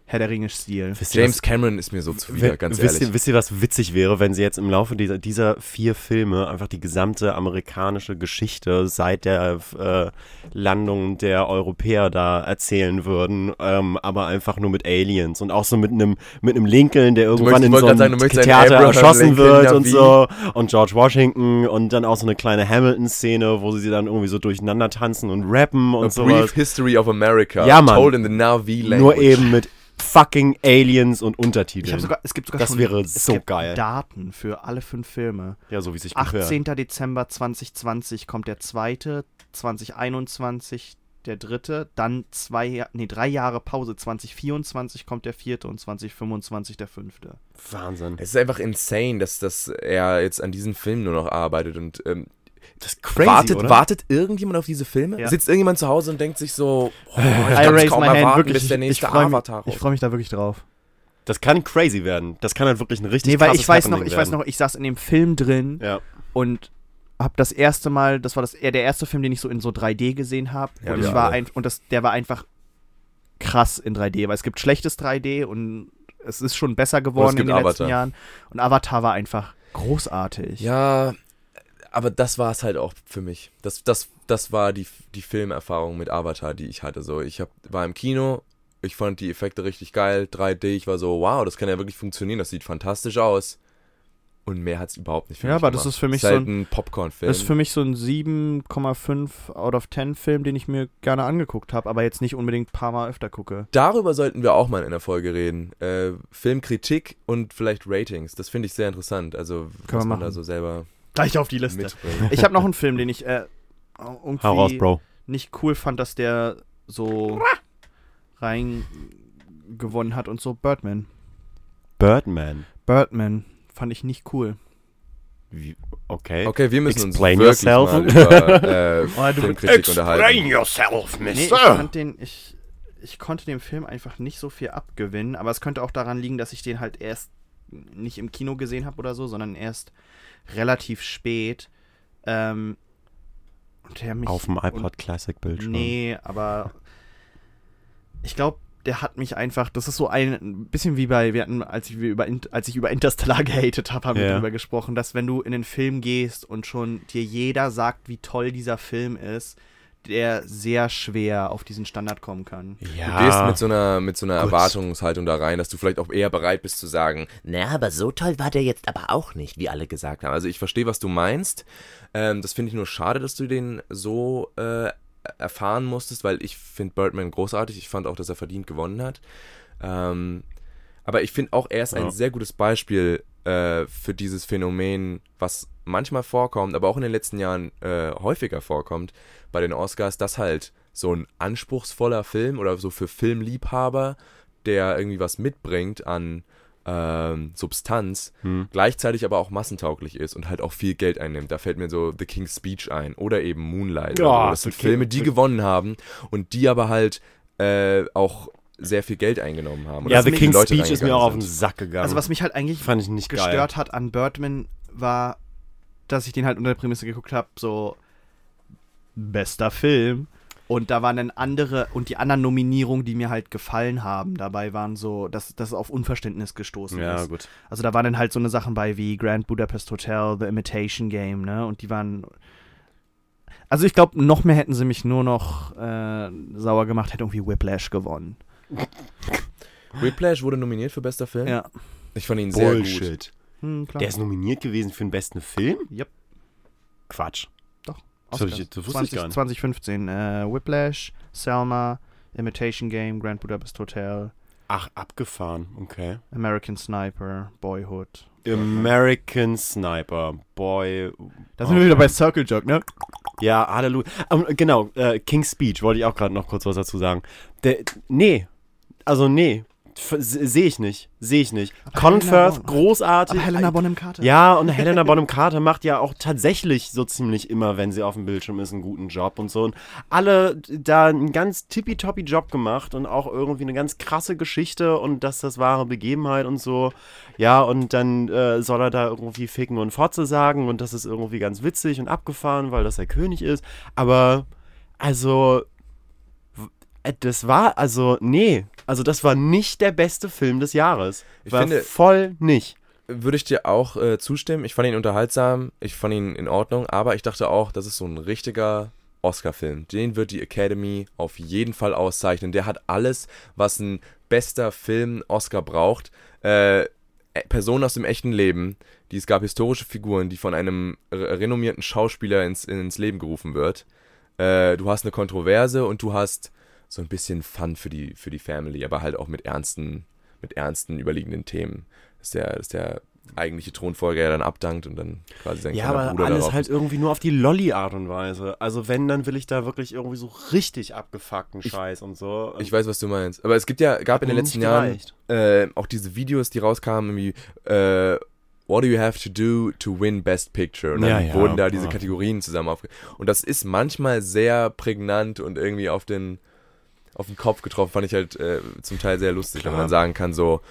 Herr der Ringe-Stil. James was- Cameron ist mir so zuwider, Wi- ganz wisst ehrlich. Ihr, wisst ihr, was witzig wäre, wenn sie jetzt im Laufe dieser, dieser vier Filme einfach die gesamte amerikanische Geschichte seit der äh, Landung der Europäer da erzählen würden, ähm, aber einfach nur mit Aliens und auch so mit einem mit einem Lincoln, der irgendwann möchtest- in so einem sagen, Theater Abraham erschossen Lincoln, wird und so und George Washington und dann auch so eine kleine Hamilton-Szene, wo sie dann irgendwie so durcheinander tanzen und rappen und A sowas. Brief History of America, Ja, Mann. told in the Navi language. Nur eben mit fucking Aliens und Untertiteln. Sogar, es gibt sogar Das schon wäre es so gibt geil. Daten für alle fünf Filme. ja, so wie sich gehört. 18. Dezember 2020 kommt der zweite, 2021 der dritte, dann zwei, Ja- nee, drei Jahre Pause, 2024 kommt der vierte und 2025 der fünfte. Wahnsinn. Es ist einfach insane, dass, dass er jetzt an diesen Filmen nur noch arbeitet und ähm, Das ist crazy, wartet, oder? wartet irgendjemand auf diese Filme? Ja. Sitzt irgendjemand zu Hause und denkt sich so, oh, ich I kann es raise kaum my hand, erwarten, wirklich. bis der ich- nächste ich freu mich, Avatar Ich raus. freue mich da wirklich drauf. Das kann crazy werden. Das kann halt wirklich ein richtig Nee, weil ich weiß noch, Happening ich weiß noch, ich saß in dem Film drin Ja. und habe das erste Mal, das war das eher der erste Film, den ich so in so 3D gesehen habe Ja, und ich war ein, und das der war einfach krass in 3D, weil es gibt schlechtes 3D und es ist schon besser geworden in den letzten Avatar. Jahren und Avatar war einfach großartig. Ja, aber das war es halt auch für mich. Das, das, das war die, die Filmerfahrung mit Avatar, die ich hatte. So, ich hab, war im Kino, ich fand die Effekte richtig geil, 3D, ich war so, wow, das kann ja wirklich funktionieren, das sieht fantastisch aus. Und mehr hat es überhaupt nicht für Ja, mich aber das gemacht. ist für mich ist halt so ein Popcorn-Film. Das ist für mich so ein 7,5 out of 10 Film, den ich mir gerne angeguckt habe, aber jetzt nicht unbedingt ein paar Mal öfter gucke. Darüber sollten wir auch mal in der Folge reden. Äh, Filmkritik und vielleicht Ratings. Das finde ich sehr interessant. Also, was wir man da so selber Gleich auf die Liste. mitbringt. Ich habe noch einen Film, den ich äh, irgendwie raus, Bro. nicht cool fand, dass der so rein gewonnen hat und so Birdman. Birdman. Birdman fand ich nicht cool. Wie, okay. Okay, wir müssen Explain uns wirklich yourself. mal über äh, Oh, du- Filmkritik unterhalten. yourself, Nee, ich fand den, ich, ich konnte dem Film einfach nicht so viel abgewinnen, aber es könnte auch daran liegen, dass ich den halt erst nicht im Kino gesehen habe oder so, sondern erst relativ spät. Ähm, und mich. Auf dem iPod Classic Bildschirm. Nee, aber ich glaube, der hat mich einfach, das ist so ein, ein bisschen wie bei, wir hatten, als ich, wir über, als ich über Interstellar gehatet habe, haben wir Ja. darüber gesprochen, dass wenn du in den Film gehst und schon dir jeder sagt, wie toll dieser Film ist, der sehr schwer auf diesen Standard kommen kann. Ja. Du gehst mit so einer, mit so einer Gut. Erwartungshaltung da rein, dass du vielleicht auch eher bereit bist zu sagen, Na, aber so toll war der jetzt aber auch nicht, wie alle gesagt haben. also ich verstehe, was du meinst. Ähm, das finde ich nur schade, dass du den so äh, erfahren musstest, weil ich finde Birdman großartig. Ich fand auch, dass er verdient gewonnen hat. Ähm, aber ich finde auch, er ist ein Ja. sehr gutes Beispiel äh, für dieses Phänomen, was manchmal vorkommt, aber auch in den letzten Jahren äh, häufiger vorkommt bei den Oscars, dass halt so ein anspruchsvoller Film oder so für Filmliebhaber, der irgendwie was mitbringt an ähm, Substanz, Hm. gleichzeitig aber auch massentauglich ist und halt auch viel Geld einnimmt. Da fällt mir so The King's Speech ein oder eben Moonlight. Ja, oder so. Das sind King- Filme, die gewonnen haben und die aber halt äh, auch sehr viel Geld eingenommen haben. Ja, The King's Leute Speech ist mir auch auf den Sack gegangen. Also was mich halt eigentlich fand ich nicht geil. gestört hat an Birdman war, dass ich den halt unter der Prämisse geguckt habe, so bester Film. Und da waren dann andere, und die anderen Nominierungen, die mir halt gefallen haben, dabei waren so, dass das auf Unverständnis gestoßen Ja, ist. gut. Also da waren dann halt so eine Sachen bei wie Grand Budapest Hotel, The Imitation Game, ne? Und die waren. Also ich glaube, noch mehr hätten sie mich nur noch äh, sauer gemacht, hätte irgendwie Whiplash gewonnen. Whiplash wurde nominiert für bester Film. Ja. Ich fand ihn sehr gut. Bullshit. Hm, klar. Der ist nominiert gewesen für den besten Film? Yep. Quatsch. Doch. Das ich- das wusste ich gar nicht. 2015. Äh, Whiplash, Selma, Imitation Game, Grand Budapest Hotel, Ach, abgefahren. Okay. American Sniper, Boyhood. American Sniper. Boy. Da sind wir wieder bei Circle Jerk, ne? Ja, Halleluja. Ähm, genau, äh, King's Speech wollte ich auch gerade noch kurz was dazu sagen. Der, nee. Also, nee. Sehe ich nicht. Sehe ich nicht. Colin Helena Firth, Bonham- großartig. Aber Helena Bonham Carter. Ja, und Helena Bonham Carter macht ja auch tatsächlich so ziemlich immer, wenn sie auf dem Bildschirm ist, einen guten Job und so. Und alle da einen ganz tippitoppi Job gemacht und auch irgendwie eine ganz krasse Geschichte und dass das wahre Begebenheit und so. Ja, und dann äh, soll er da irgendwie ficken und Fotze sagen und das ist irgendwie ganz witzig und abgefahren, weil das der König ist. Aber, also, Das war, also, nee. Also, das war nicht der beste Film des Jahres. Ich war finde- voll nicht. Würde ich dir auch äh, zustimmen. Ich fand ihn unterhaltsam, ich fand ihn in Ordnung, aber ich dachte auch, das ist so ein richtiger Oscar-Film. Den wird die Academy auf jeden Fall auszeichnen. Der hat alles, was ein bester Film Oscar braucht. Äh, Personen aus dem echten Leben, die es gab historische Figuren, die von einem re- renommierten Schauspieler ins, ins Leben gerufen wird. Äh, du hast eine Kontroverse und du hast so ein bisschen Fun für die, für die Family, aber halt auch mit ernsten, mit ernsten überliegenden Themen. Dass der, dass der eigentliche Thronfolger ja dann abdankt und dann quasi sein Ja, aber Bruder alles halt irgendwie nur auf die Lolli-Art und Weise. Also, wenn, dann will ich da wirklich irgendwie so richtig abgefuckten Scheiß und so. Ich weiß, was du meinst. Aber es gibt ja, gab in den letzten Jahren äh, auch diese Videos, die rauskamen, irgendwie, äh, What do you have to do to win Best Picture? Und dann Ja, ja, wurden da diese. Kategorien zusammen aufge... Und das ist manchmal sehr prägnant und irgendwie auf den, auf den Kopf getroffen. Fand ich halt äh, zum Teil sehr lustig, wenn man Klar. sagen kann, so,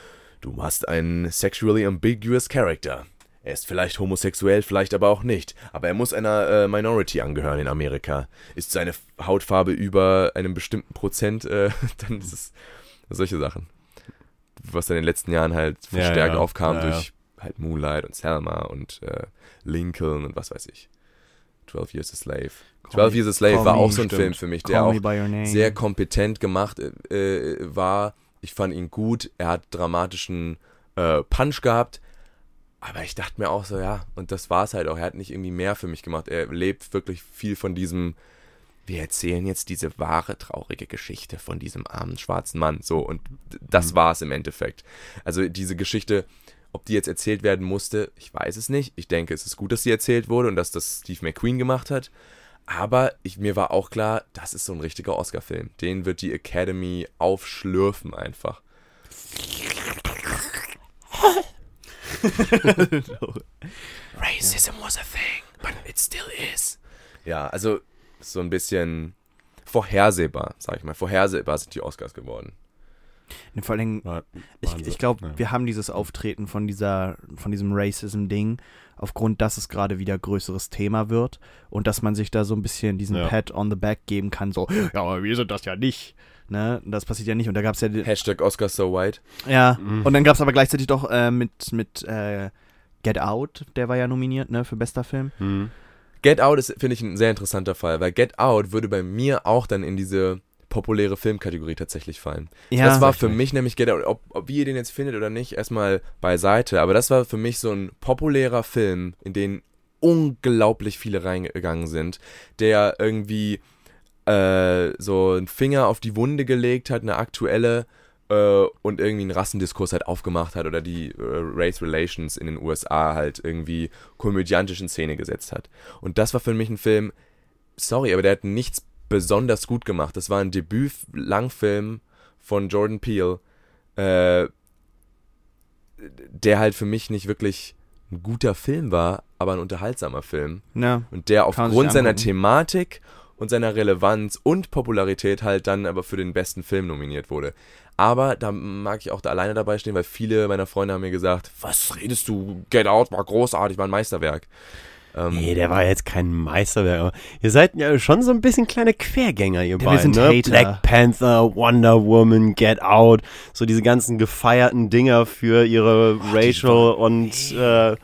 du hast einen sexually ambiguous Character. Er ist vielleicht homosexuell, vielleicht aber auch nicht. Aber er muss einer äh, Minority angehören in Amerika. Ist seine Hautfarbe über einem bestimmten Prozent, äh, dann ist es solche Sachen. Was dann in den letzten Jahren halt verstärkt ja. aufkam Ja, ja. durch halt Moonlight und Selma und äh, Lincoln und was weiß ich. 12 Years a Slave. Call 12 me- Years a Slave war me, auch so ein stimmt. Film für mich, der auch sehr kompetent gemacht äh, war. Ich fand ihn gut. Er hat dramatischen äh, Punch gehabt. Aber ich dachte mir auch so, ja, und das war es halt auch. Er hat nicht irgendwie mehr für mich gemacht. Er lebt wirklich viel von diesem, wir erzählen jetzt diese wahre, traurige Geschichte von diesem armen schwarzen Mann. So, und das war es im Endeffekt. Also diese Geschichte, ob die jetzt erzählt werden musste, ich weiß es nicht. Ich denke, es ist gut, dass sie erzählt wurde und dass das Steve McQueen gemacht hat. Aber ich, mir war auch klar, das ist so ein richtiger Oscar-Film. Den wird die Academy aufschlürfen einfach. Racism was a thing, but it still is. Ja, also so ein bisschen vorhersehbar, sag ich mal. Vorhersehbar sind die Oscars geworden. Vor allem, War- ich, ich glaube, Ja. wir haben dieses Auftreten von dieser, von diesem Racism-Ding, aufgrund, dass es gerade wieder größeres Thema wird und dass man sich da so ein bisschen diesen Ja. Pat on the back geben kann, so, ja, aber wir sind das ja nicht. Ne? Das passiert ja nicht. Und da gab es ja, Hashtag Oscars so white. ja. Mhm. Und dann gab es aber gleichzeitig doch äh, mit, mit äh, Get Out, der war ja nominiert, ne, für bester Film. Hm. Get Out ist, finde ich, ein sehr interessanter Fall, weil Get Out würde bei mir auch dann in diese populäre Filmkategorie tatsächlich fallen. Ja, das war für ich. mich nämlich Get Out, ob, ob wie ihr den jetzt findet oder nicht, erstmal beiseite, aber das war für mich so ein populärer Film, in den unglaublich viele reingegangen sind, der irgendwie äh, so einen Finger auf die Wunde gelegt hat, eine aktuelle äh, und irgendwie einen Rassendiskurs halt aufgemacht hat oder die äh, Race Relations in den USA halt irgendwie komödiantisch in Szene gesetzt hat. Und das war für mich ein Film, sorry, aber der hat nichts besonders gut gemacht. Das war ein Debüt-Langfilm von Jordan Peele, äh, der halt für mich nicht wirklich ein guter Film war, aber ein unterhaltsamer Film. Ja. Und der aufgrund seiner. Thematik und seiner Relevanz und Popularität halt dann aber für den besten Film nominiert wurde. Aber da mag ich auch da alleine dabei stehen, weil viele meiner Freunde haben mir gesagt, was redest du? Get Out war großartig, war ein Meisterwerk. Ähm, Nee, der war jetzt kein Meisterwerk. Ihr seid ja schon so ein bisschen kleine Quergänger, ihr beiden, ne? Hater. Black Panther, Wonder Woman, Get Out, so diese ganzen gefeierten Dinger für ihre Racial und äh,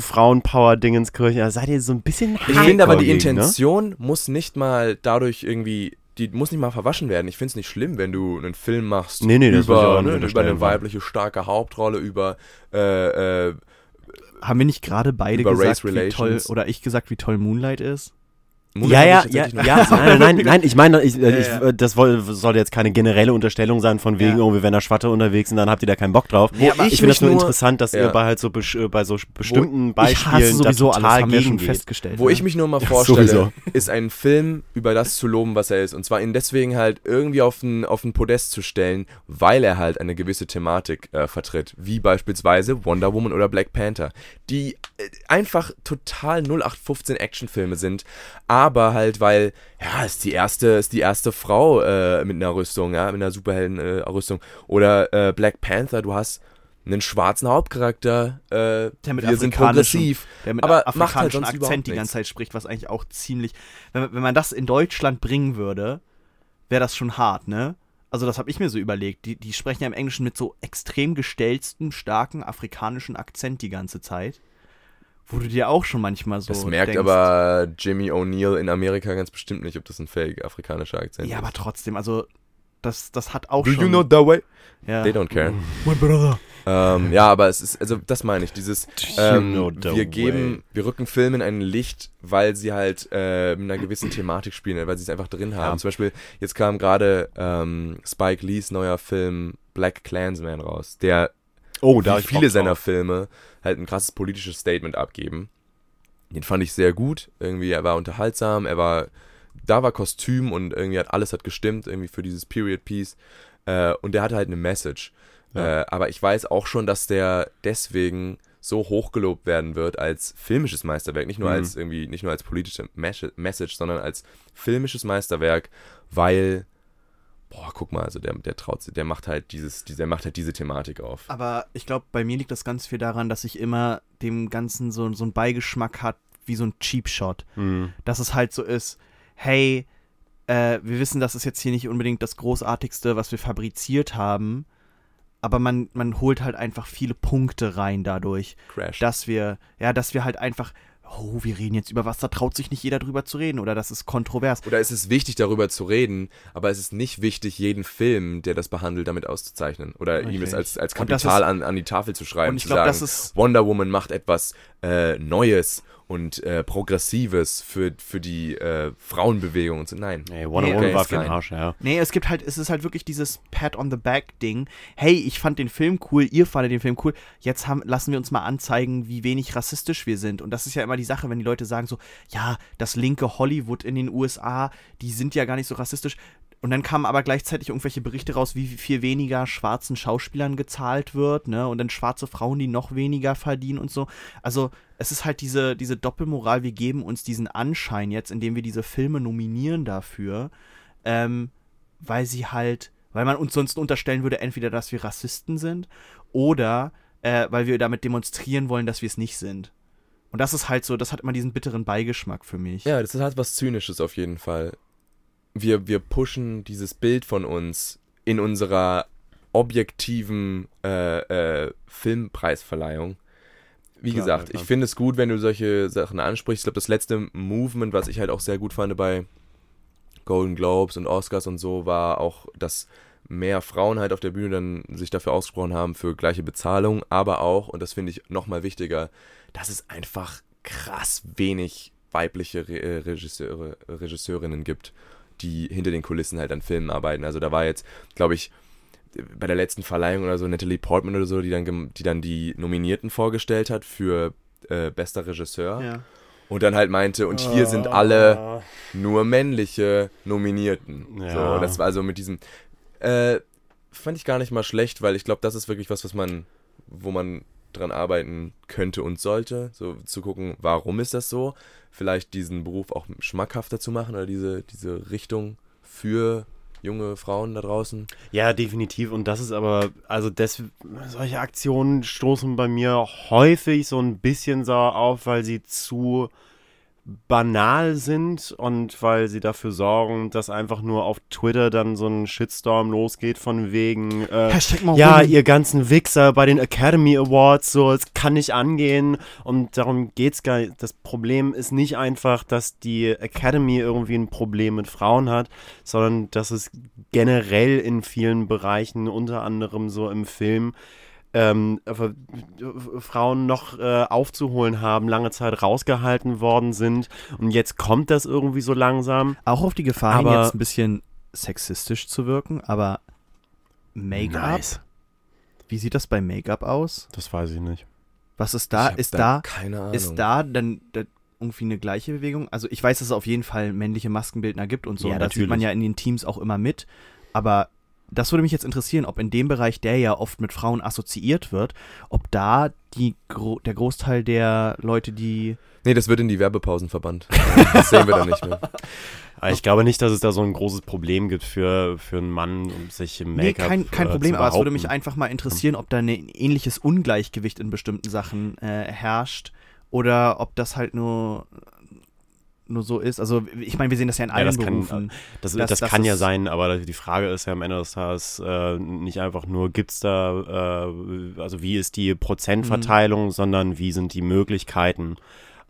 Frauenpower-Dingenskirche. Da seid ihr so ein bisschen Ich finde aber die ne? Intention muss nicht mal dadurch irgendwie, die muss nicht mal verwaschen werden. Ich finde es nicht schlimm, wenn du einen Film machst Nee, nee, über, ne, über eine weibliche starke Hauptrolle, über äh, äh, Haben wir nicht gerade beide Über gesagt, wie toll, oder ich gesagt, wie toll Moonlight ist? Moonlight Ja, ja, ich ja, ja, nein, nein, nein, ich meine, ich, äh, ich, Ja, äh, das soll jetzt keine generelle Unterstellung sein, von wegen, Ja. irgendwie, wenn da Schwatte unterwegs sind, dann habt ihr da keinen Bock drauf. Wo ich ich finde das nur interessant, dass Ja. ihr bei halt so, äh, bei so bestimmten ich hasse Beispielen da sowieso alles, total haben wir schon festgestellt. Wo ne? ich mich nur mal Ja, vorstelle, ist einen Film über das zu loben, was er ist. Und zwar ihn deswegen halt irgendwie auf ein, auf ein Podest zu stellen, weil er halt eine gewisse Thematik äh, vertritt. Wie beispielsweise Wonder Woman oder Black Panther. Die äh, einfach total 0815 Actionfilme sind. Aber halt, weil, ja, ist die erste, ist die erste Frau äh, mit einer Rüstung, ja, mit einer Superhelden-Rüstung. Oder äh, Black Panther, du hast einen schwarzen Hauptcharakter, äh, Der mit wir sind progressiv. der mit aber aber macht halt sonst Akzent die nichts. ganze Zeit spricht, was eigentlich auch ziemlich, wenn, man- wenn man das in Deutschland bringen würde, wäre das schon hart, ne? Also das habe ich mir so überlegt. Die, die sprechen ja im Englischen mit so extrem gestellstem, starken afrikanischen Akzent die ganze Zeit. Wo du dir auch schon manchmal so das merkt denkst, aber Jimmy O'Neill in Amerika ganz bestimmt nicht, ob das ein fake afrikanischer Akzent Ja, ist. aber trotzdem, also das, das hat auch Do schon... you know the way? ja. They don't care. My brother. Ähm, ja, aber es ist, also das meine ich, dieses, you ähm, know the wir geben, way. wir rücken Filme in ein Licht, weil sie halt äh, mit einer gewissen Thematik spielen, weil sie es einfach drin haben. Ja. Zum Beispiel, jetzt kam gerade ähm, Spike Lees neuer Film Black Klansman raus, der Oh, da viele seiner. Filme halt ein krasses politisches Statement abgeben. Den fand ich sehr gut. Irgendwie, er war unterhaltsam, er war, da war Kostüm und irgendwie hat alles hat gestimmt, irgendwie für dieses Period Piece. Äh, und der hatte halt eine Message. Ja. Äh, aber ich weiß auch schon, dass der deswegen so hochgelobt werden wird als filmisches Meisterwerk, nicht nur Mhm. als irgendwie, nicht nur als politische Mes- Message, sondern als filmisches Meisterwerk, weil, boah, guck mal, also der, der traut sich, der macht halt dieses, der macht halt diese Thematik auf. Aber ich glaube, bei mir liegt das ganz viel daran, dass ich immer dem Ganzen so, so einen Beigeschmack hat, wie so ein Cheap Shot. Mhm. Dass es halt so ist, hey, äh, wir wissen, das ist jetzt hier nicht unbedingt das Großartigste, was wir fabriziert haben, aber man, man holt halt einfach viele Punkte rein dadurch, Crash. dass wir, ja, dass wir halt einfach, oh, wir reden jetzt über was, da traut sich nicht jeder drüber zu reden oder das ist kontrovers. Oder es ist wichtig, darüber zu reden, aber es ist nicht wichtig, jeden Film, der das behandelt, damit auszuzeichnen. Oder ihm es als, als Kapital ist- an, an die Tafel zu schreiben. Und ich zu glaube, sagen, das ist Wonder Woman macht etwas äh, Neues und äh, Progressives für, für die äh, Frauenbewegung und so. Nein. Ey, Wonder Nee, Woman war für den. Arsch, ja. Nee, es gibt halt, es ist halt wirklich dieses Pat on the Back Ding. Hey, ich fand den Film cool, ihr fandet den Film cool. Jetzt haben, lassen wir uns mal anzeigen, wie wenig rassistisch wir sind. Und das ist ja immer die Sache, wenn die Leute sagen so, ja, das linke Hollywood in den USA, die sind ja gar nicht so rassistisch. Und dann kamen aber gleichzeitig irgendwelche Berichte raus, wie viel weniger schwarzen Schauspielern gezahlt wird, ne? Und dann schwarze Frauen, die noch weniger verdienen und so. Also, es ist halt diese, diese Doppelmoral, wir geben uns diesen Anschein jetzt, indem wir diese Filme nominieren dafür, ähm, weil sie halt, weil man uns sonst unterstellen würde, entweder, dass wir Rassisten sind oder äh, weil wir damit demonstrieren wollen, dass wir es nicht sind. Und das ist halt so, das hat immer diesen bitteren Beigeschmack für mich. Ja, das hat was Zynisches auf jeden Fall. Wir, wir pushen dieses Bild von uns in unserer objektiven äh, äh, Filmpreisverleihung. Wie Klar, gesagt, klar. ich finde es gut, wenn du solche Sachen ansprichst. Ich glaube, das letzte Movement, was ich halt auch sehr gut fand bei Golden Globes und Oscars und so, war auch, dass mehr Frauen halt auf der Bühne dann sich dafür ausgesprochen haben für gleiche Bezahlung, aber auch, und das finde ich nochmal wichtiger, dass es einfach krass wenig weibliche Re äh, Regisseure, Regisseurinnen gibt, die hinter den Kulissen halt an Filmen arbeiten. Also da war jetzt, glaube ich, bei der letzten Verleihung oder so Natalie Portman oder so, die dann, die, dann die Nominierten vorgestellt hat für äh, bester Regisseur Ja. und dann halt meinte, und hier sind alle nur männliche Nominierten. Ja. So, das war also mit diesem, äh, fand ich gar nicht mal schlecht, weil ich glaube, das ist wirklich was, was man, wo man dran arbeiten könnte und sollte, so zu gucken, warum ist das so? Vielleicht diesen Beruf auch schmackhafter zu machen oder diese, diese Richtung für junge Frauen da draußen. Ja, definitiv. Und das ist aber, also das, solche Aktionen stoßen bei mir häufig so ein bisschen sauer auf, weil sie zu banal sind und weil sie dafür sorgen, dass einfach nur auf Twitter dann so ein Shitstorm losgeht von wegen, äh, ja, ihr ganzen Wichser bei den Academy Awards, so, es kann nicht angehen und darum geht's gar nicht. Das Problem ist nicht einfach, dass die Academy irgendwie ein Problem mit Frauen hat, sondern dass es generell in vielen Bereichen, unter anderem so im Film, ähm, äh, Frauen noch äh, aufzuholen haben, lange Zeit rausgehalten worden sind und jetzt kommt das irgendwie so langsam. Auch auf die Gefahr Aber- jetzt ein bisschen sexistisch zu wirken, aber Make-up, wie sieht das bei Make-up aus? Das weiß ich nicht. Was ist da? Ist da, keine Ahnung. ist da dann da irgendwie eine gleiche Bewegung? Also ich weiß, dass es auf jeden Fall männliche Maskenbildner gibt und so. Ja, und das sieht man ja in den Teams auch immer mit. Aber das würde mich jetzt interessieren, ob in dem Bereich, der ja oft mit Frauen assoziiert wird, ob da die Gro der Großteil der Leute, die Nee, das wird in die Werbepausen verbannt. Das sehen wir dann nicht mehr. Ich glaube nicht, dass es da so ein großes Problem gibt für, für einen Mann, um sich im Nee, Make-up kein, kein äh, Problem, zu aber es würde mich einfach mal interessieren, ob da ein ähnliches Ungleichgewicht in bestimmten Sachen äh, herrscht oder ob das halt nur nur so ist. Also ich meine, wir sehen das ja in Ja, allen das kann, Berufen. das, Das- das, das kann ja sein, aber die Frage ist ja am Ende des Tages äh, nicht einfach nur, gibt es da, äh, also wie ist die Prozentverteilung, Mhm. sondern wie sind die Möglichkeiten.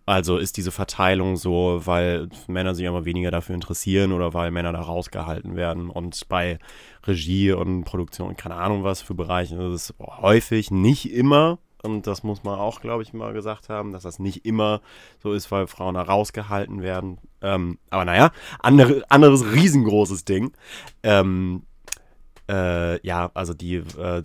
Also ist diese Verteilung so, weil Männer sich immer weniger dafür interessieren oder weil Männer da rausgehalten werden. Und bei Regie und Produktion, keine Ahnung was für Bereiche, das ist häufig, nicht immer. Und das muss man auch, glaube ich, mal gesagt haben, dass das nicht immer so ist, weil Frauen da rausgehalten werden. Ähm, aber naja, andere, anderes riesengroßes Ding. Ähm, äh, ja, also die, äh,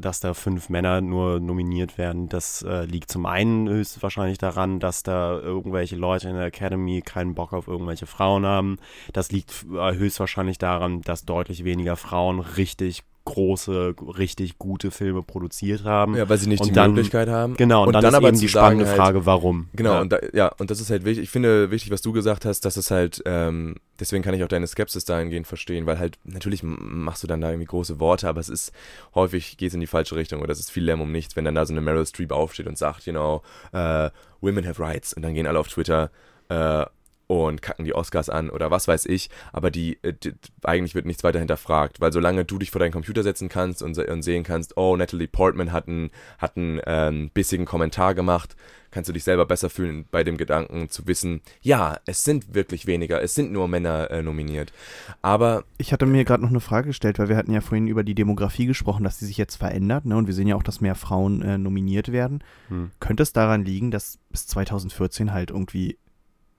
dass da fünf Männer nur nominiert werden, das äh, liegt zum einen höchstwahrscheinlich daran, dass da irgendwelche Leute in der Academy keinen Bock auf irgendwelche Frauen haben. Das liegt äh, höchstwahrscheinlich daran, dass deutlich weniger Frauen richtig große, richtig gute Filme produziert haben. Ja, weil sie nicht Und die dann- Möglichkeit haben. Genau, und, dann, ist aber eben die spannende halt- Frage, warum. Genau, Ja. und da, ja, und das ist halt wichtig. Ich finde wichtig, was du gesagt hast, dass es halt, ähm, deswegen kann ich auch deine Skepsis dahingehend verstehen, weil halt, natürlich machst du dann da irgendwie große Worte, aber es ist häufig geht es in die falsche Richtung oder es ist viel Lärm um nichts, wenn dann da so eine Meryl Streep aufsteht und sagt, you know, äh, women have rights und dann gehen alle auf Twitter äh, und kacken die Oscars an oder was weiß ich, aber die, äh, die eigentlich wird nichts weiter hinterfragt, weil solange du dich vor deinen Computer setzen kannst und, und sehen kannst, oh, Natalie Portman hat einen, hat einen ähm, bissigen Kommentar gemacht, kannst du dich selber besser fühlen bei dem Gedanken zu wissen, ja, es sind wirklich weniger, es sind nur Männer äh, nominiert. Aber Ich hatte mir gerade noch eine Frage gestellt, weil wir hatten ja vorhin über die Demografie gesprochen, dass die sich jetzt verändert, ne? Und wir sehen ja auch, dass mehr Frauen äh, nominiert werden. Hm. Könnte es daran liegen, dass bis 2014 halt irgendwie,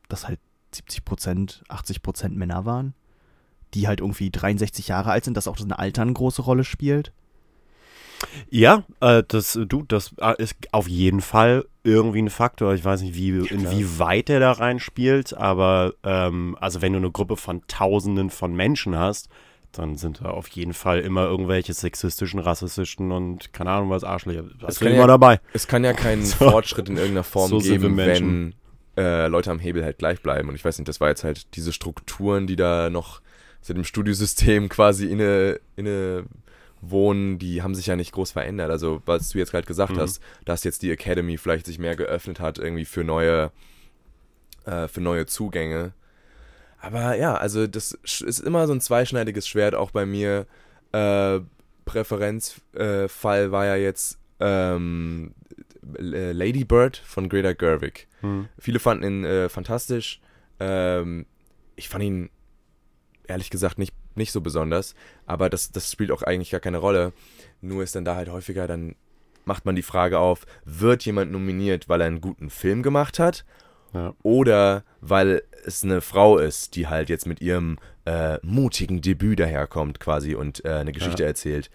dass halt 70 Prozent, 80 Prozent Männer waren, die halt irgendwie 63 Jahre alt sind, dass auch das Alter eine große Rolle spielt? Ja, äh, das, du, das äh, ist auf jeden Fall irgendwie ein Faktor. Ich weiß nicht, wie, inwieweit der da reinspielt, aber ähm, also wenn du eine Gruppe von Tausenden von Menschen hast, dann sind da auf jeden Fall immer irgendwelche sexistischen, rassistischen und keine Ahnung was Arschlöcher. Das ist kann immer ja- dabei. es kann ja keinen So. Fortschritt in irgendeiner Form So geben, wenn. Äh, Leute am Hebel halt gleich bleiben. Und ich weiß nicht, das war jetzt halt diese Strukturen, die da noch seit dem Studiosystem quasi inne, inne wohnen, die haben sich ja nicht groß verändert. Also, was du jetzt gerade gesagt Mhm. hast, dass jetzt die Academy vielleicht sich mehr geöffnet hat, irgendwie für neue, äh, für neue Zugänge. Aber ja, also das ist immer so ein zweischneidiges Schwert, auch bei mir. Äh, Präferenzfall äh, war ja jetzt ähm, äh, Lady Bird von Greta Gerwig. Hm. Viele fanden ihn äh, fantastisch. Ähm, ich fand ihn ehrlich gesagt nicht, nicht so besonders, aber das, das spielt auch eigentlich gar keine Rolle. Nur ist dann da halt häufiger, dann macht man die Frage auf, wird jemand nominiert, weil er einen guten Film gemacht hat? Ja. Oder weil es eine Frau ist, die halt jetzt mit ihrem äh, mutigen Debüt daherkommt quasi und äh, eine Geschichte erzählt.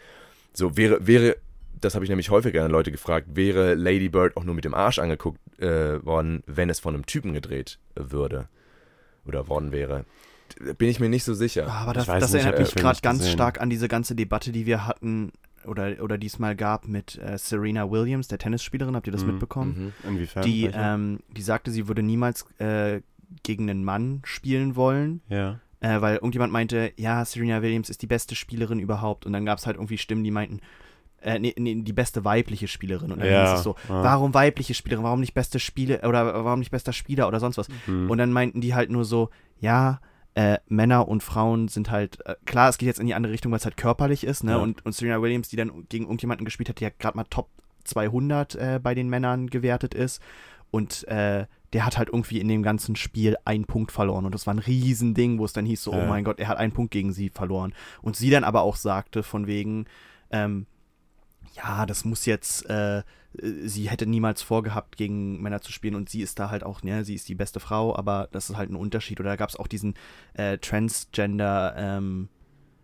So wäre, wäre, das habe ich nämlich häufiger an Leute gefragt, wäre Lady Bird auch nur mit dem Arsch angeguckt äh, worden, wenn es von einem Typen gedreht würde oder worden wäre. Bin ich mir nicht so sicher. Aber Ich das, das nicht, erinnert äh, mich gerade ganz gesehen. stark an diese ganze Debatte, die wir hatten oder, oder diesmal gab mit äh, Serena Williams, der Tennisspielerin. Habt ihr das Mhm, mitbekommen? Mhm. Inwiefern? Die, ähm, die sagte, sie würde niemals äh, gegen einen Mann spielen wollen, ja. äh, weil irgendjemand meinte, ja, Serena Williams ist die beste Spielerin überhaupt. Und dann gab es halt irgendwie Stimmen, die meinten, äh, nee, nee, die beste weibliche Spielerin. Und dann Ja, hieß es so, ja. warum weibliche Spielerin, warum nicht beste Spiele oder warum nicht bester Spieler oder sonst was. Hm. Und dann meinten die halt nur so, ja, äh, Männer und Frauen sind halt, äh, klar, es geht jetzt in die andere Richtung, weil es halt körperlich ist, ne? Ja. Und, und Serena Williams, die dann gegen irgendjemanden gespielt hat, der gerade mal Top 200 äh, bei den Männern gewertet ist. Und äh, der hat halt irgendwie in dem ganzen Spiel einen Punkt verloren. Und das war ein Riesending, wo es dann hieß so, Ja. oh mein Gott, er hat einen Punkt gegen sie verloren. Und sie dann aber auch sagte, von wegen, ähm, ja, das muss jetzt, äh, sie hätte niemals vorgehabt, gegen Männer zu spielen und sie ist da halt auch, ne, sie ist die beste Frau, aber das ist halt ein Unterschied. Oder da gab es auch diesen äh, Transgender, ähm,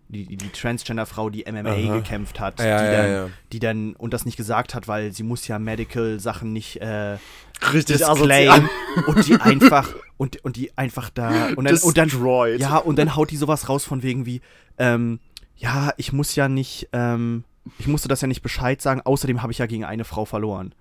die, die, die Transgender-Frau, die MMA Aha. gekämpft hat, Ja, die, ja, dann, ja. die dann und das nicht gesagt hat, weil sie muss ja Medical-Sachen nicht äh, Richtig disclaim und die einfach und, und die einfach da und dann, und dann ja, und dann haut die sowas raus von wegen wie, ähm, ja, ich muss ja nicht, ähm, ich musste das ja nicht Bescheid sagen, außerdem habe ich ja gegen eine Frau verloren.